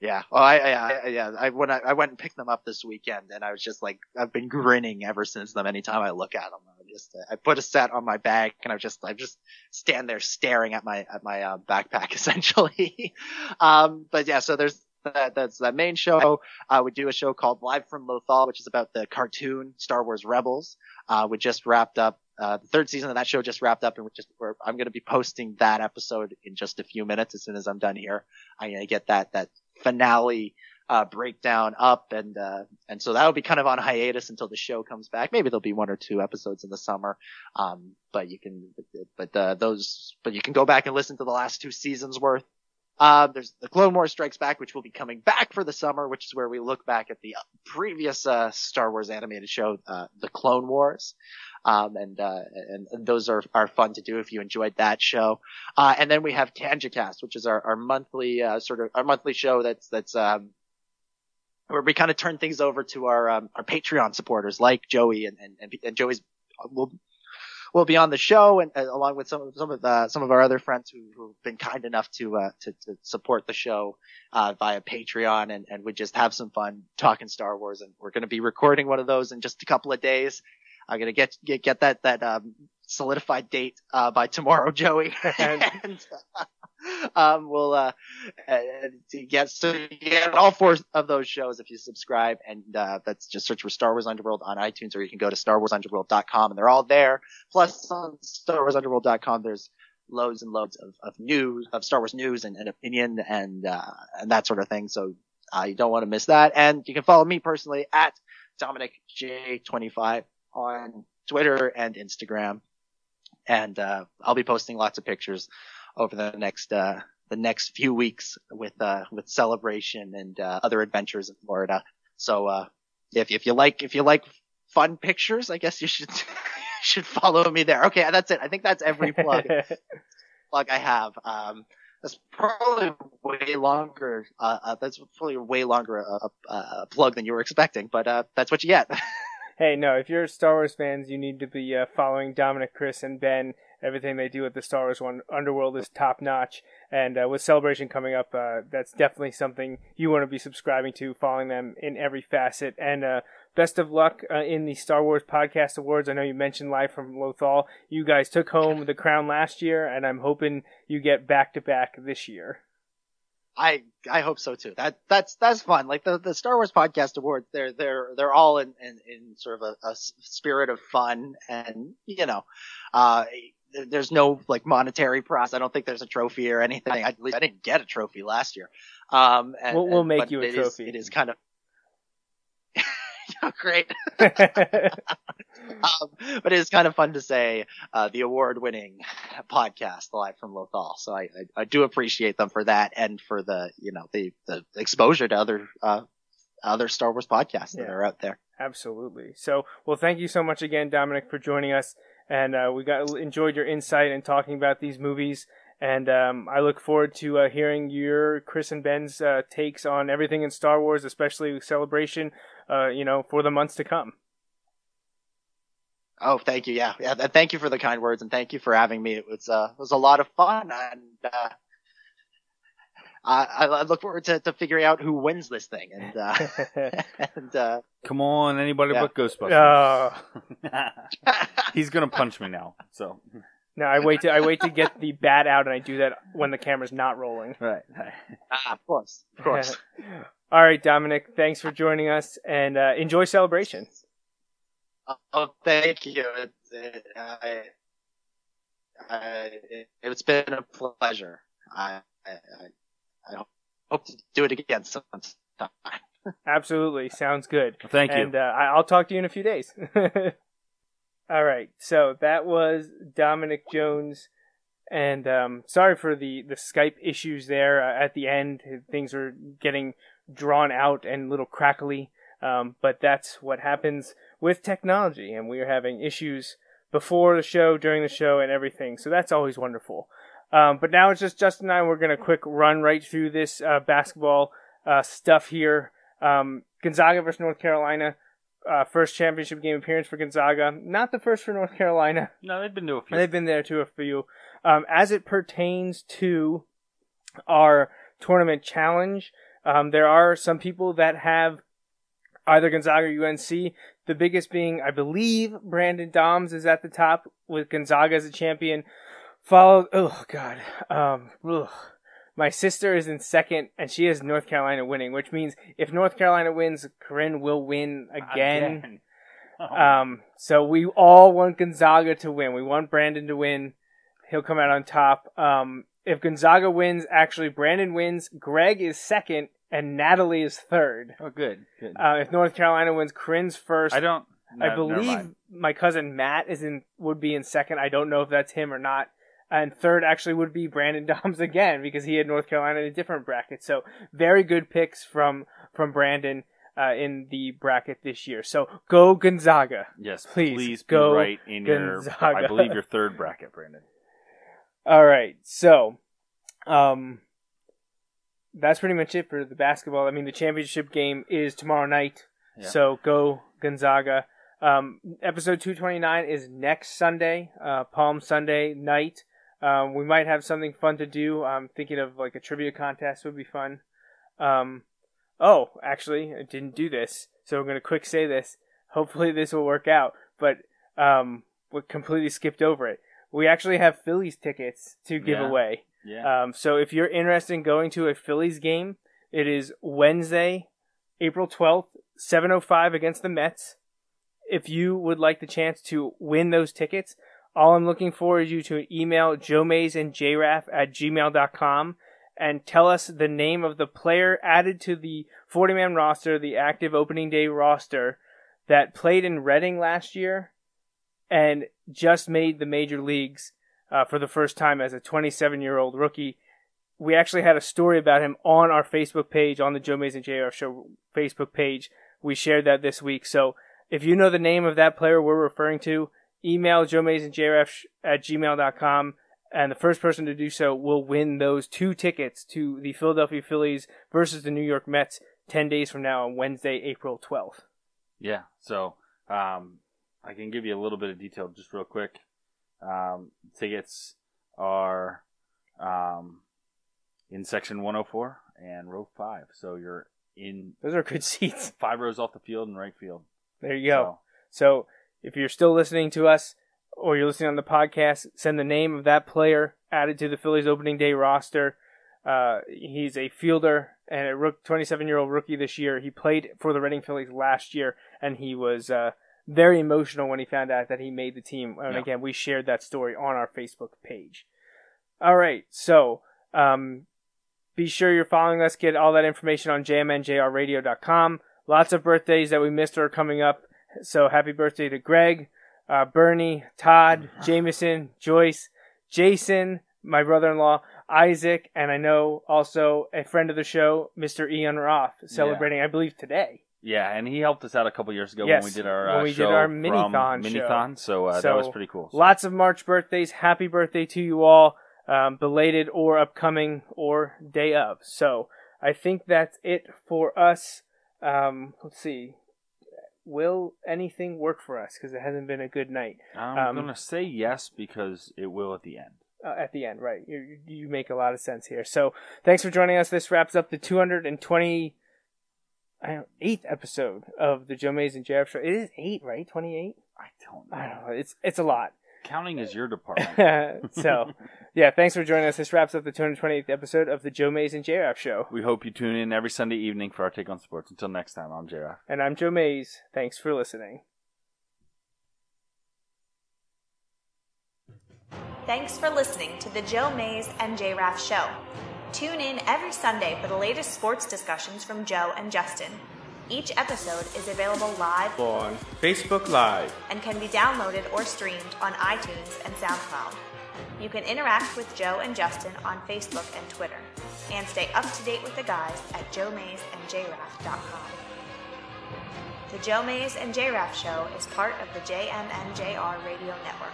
Yeah. Well, I, I, I yeah, I, when I, I went and picked them up this weekend and I was just like, I've been grinning ever since them. Anytime I look at them, I just, I put a set on my bag and I just, I just stand there staring at my, at my, uh, backpack essentially. um, but yeah, so there's, that, that's that main show. Uh, we do a show called Live from Lothal, which is about the cartoon Star Wars Rebels. Uh, we just wrapped up, uh, the third season of that show just wrapped up and we're just, we're, I'm going to be posting that episode in just a few minutes as soon as I'm done here. I'm going to get that, that finale, uh, breakdown up, and uh, and so that'll be kind of on hiatus until the show comes back. Maybe there'll be one or two episodes in the summer, um, but you can, but uh, those, but you can go back and listen to the last two seasons worth. Uh, there's the Clone Wars Strikes Back, which will be coming back for the summer, which is where we look back at the previous uh, Star Wars animated show, uh, The Clone Wars. Um, and, uh, and, and those are, are fun to do if you enjoyed that show. Uh, and then we have TangiCast, which is our, our monthly, uh, sort of, our monthly show that's, that's, um, where we kind of turn things over to our, um, our Patreon supporters like Joey and, and, and, Joey's, will will be on the show and, and along with some of some of the, some of our other friends who, who've been kind enough to uh, to, to support the show uh, via Patreon and and we just have some fun talking Star Wars and we're going to be recording one of those in just a couple of days. I'm gonna get get get that that um, solidified date uh, by tomorrow, Joey. and um, we'll uh, uh, get so get all four of those shows if you subscribe, and uh, that's just search for Star Wars Underworld on iTunes, or you can go to StarWarsUnderworld.com, and they're all there. Plus on StarWarsUnderworld.com, there's loads and loads of, of news, of Star Wars news and, and opinion, and uh, and that sort of thing. So uh, you don't want to miss that. And you can follow me personally at Dominic J25 on Twitter and Instagram. And, uh, I'll be posting lots of pictures over the next, uh, the next few weeks with, uh, with celebration and, uh, other adventures in Florida. So, uh, if, if you like, if you like fun pictures, I guess you should, should follow me there. Okay. That's it. I think that's every plug, plug I have. Um, that's probably way longer. Uh, uh, that's probably way longer a, a, a, plug than you were expecting, but uh, that's what you get. hey, no, if you're Star Wars fans, you need to be uh, following Dominic, Chris, and Ben. Everything they do at the Star Wars one Underworld is top notch, and uh, with Celebration coming up, uh, that's definitely something you want to be subscribing to, following them in every facet. And uh, best of luck uh, in the Star Wars Podcast Awards. I know you mentioned live from Lothal. You guys took home the crown last year, and I'm hoping you get back to back this year. I I hope so too. That that's that's fun. Like the the Star Wars Podcast Awards, they're they're they're all in in, in sort of a, a, spirit of fun, and you know, uh, there's no like monetary prize. I don't think there's a trophy or anything. I, at least I didn't get a trophy last year. Um, and, we'll, we'll and, make you a it trophy. Is, it is kind of. great. um, but it is kind of fun to say uh, the award-winning podcast live from Lothal. So I, I, I, do appreciate them for that and for the you know the the exposure to other uh, other Star Wars podcasts Yeah. that are out there. Absolutely. So, well, thank you so much again, Dominic, for joining us, and uh, we got enjoyed your insight and talking about these movies. And um, I look forward to uh, hearing your Chris and Ben's uh, takes on everything in Star Wars, especially Celebration. Uh, you know, for the months to come. Oh, thank you. Yeah, yeah. Thank you for the kind words and thank you for having me. It was uh, it was a lot of fun and. Uh, I, I look forward to, to figuring out who wins this thing, and uh, and uh, Come on, anybody Yeah. but Ghostbusters. Uh, He's gonna punch me now. So no, I wait to I wait to get the bat out, and I do that when the camera's not rolling. right. ah, of course, of course. All right, Dominic, thanks for joining us, and uh, enjoy Celebration. Oh, thank you. It's, it, I, I, it, it's been a pleasure. I, I, I- I hope to do it again sometime. Absolutely, sounds good. Thank you. And uh, I- I'll talk to you in a few days. All right, so that was Dominic Jones, and um, sorry for the the Skype issues there uh, at the end. Things are getting drawn out and a little crackly, um, but that's what happens with technology, and we are having issues before the show, during the show, and everything. So that's always wonderful. Um, but now it's just Justin and I. We're gonna quick run right through this uh, basketball uh, stuff here. Um, Gonzaga versus North Carolina. Uh, first championship game appearance for Gonzaga. Not the first for North Carolina. No, they've been to a few. They've been there to a few. Um, as it pertains to our tournament challenge, um, there are some people that have either Gonzaga or UNC. The biggest being, I believe, Brandon Doms is at the top with Gonzaga as a champion. Followed, oh god, um, ugh. my sister is in second, and she has North Carolina winning, which means if North Carolina wins, Corinne will win again. Again. Oh. Um, so we all want Gonzaga to win. We want Brandon to win. He'll come out on top. Um, if Gonzaga wins, actually Brandon wins. Greg is second, and Natalie is third. Oh, good, good. Uh, if North Carolina wins, Corinne's first. I don't. I no, never believe my cousin Matt is in would be in second. I don't know if that's him or not. And third actually would be Brandon Doms again because he had North Carolina in a different bracket. So very good picks from from Brandon uh, in the bracket this year. So go Gonzaga. Yes, please, please go be right in your. Gonzaga. I believe your third bracket, Brandon. All right, so um, that's pretty much it for the basketball. I mean, the championship game is tomorrow night, Yeah. so go Gonzaga. Um, episode two twenty nine is next Sunday, uh, Palm Sunday night. Um, we might have something fun to do. I'm thinking of like a trivia contest would be fun. Um, oh, actually, I didn't do this, so I'm gonna quick say this. Hopefully, this will work out. But um, we completely skipped over it. We actually have Phillies tickets to give Yeah. away. Yeah. Um, so if you're interested in going to a Phillies game, it is Wednesday, April 12th, 7:05 against the Mets. If you would like the chance to win those tickets, all I'm looking for is you to email Joe Mays and JRAF at gmail.com and tell us the name of the player added to the 40 man roster, the active opening day roster, that played in Reading last year and just made the major leagues uh, for the first time as a 27 year old rookie. We actually had a story about him on our Facebook page, on the Joe and JR Show Facebook page. We shared that this week. So if you know the name of that player we're referring to, email Joe Mays and JRaff at gmail.com. And the first person to do so will win those two tickets to the Philadelphia Phillies versus the New York Mets 10 days from now on Wednesday, April 12th. Yeah. So um, I can give you a little bit of detail just real quick. Um, tickets are um, in section 104 and row five. So you're in Those are good seats. five rows off the field and right field. There you go. So if you're still listening to us or you're listening on the podcast, send the name of that player added to the Phillies opening day roster. Uh, he's a fielder and a 27 year old rookie this year. He played for the Reading Phillies last year, and he was uh, very emotional when he found out that he made the team. And Yeah. again, we shared that story on our Facebook page. All right, so um, be sure you're following us. Get all that information on jmnjrradio.com. Lots of birthdays that we missed are coming up. So happy birthday to Greg, uh, Bernie, Todd, Jameson, Joyce, Jason, my brother-in-law, Isaac, and I know also a friend of the show, Mr. Ian Roth, celebrating, I believe, today. Yeah, and he helped us out a couple years ago Yes, when we did our when uh, we did our mini-thon show. Mini-thon, So, uh, that was pretty cool. So- Lots of March birthdays. Happy birthday to you all, um, belated or upcoming or day of. So I think that's it for us. Um, let's see. Will anything work for us? Because it hasn't been a good night. I'm Um, gonna say yes because it will at the end. uh, at the end, right? You, you- make a lot of sense here. So thanks for joining us. This wraps up the 220 I don't, eighth episode of the Joe Mays and Jeff show. It is eight, right? Twenty eight. I don't know. I don't know. It's it's a lot. Counting is your department. so, yeah, thanks for joining us. This wraps up the 228th episode of the Joe Mays and JRaff show. we hope you tune in every Sunday evening for our take on sports. Until next time, I'm JRaff. And I'm Joe Mays. Thanks for listening. Thanks for listening to the Joe Mays and J Raff Show. Tune in every Sunday for the latest sports discussions from Joe and Justin. Each episode is available live on Facebook Live. and can be downloaded or streamed on iTunes and SoundCloud. You can interact with Joe and Justin on Facebook and Twitter, and stay up to date with the guys at joemaysandjraff.com. The Joe Mays and JRaff Show is part of the JMNJR Radio Network.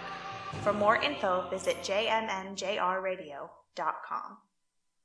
For more info, visit jmnjrradio.com.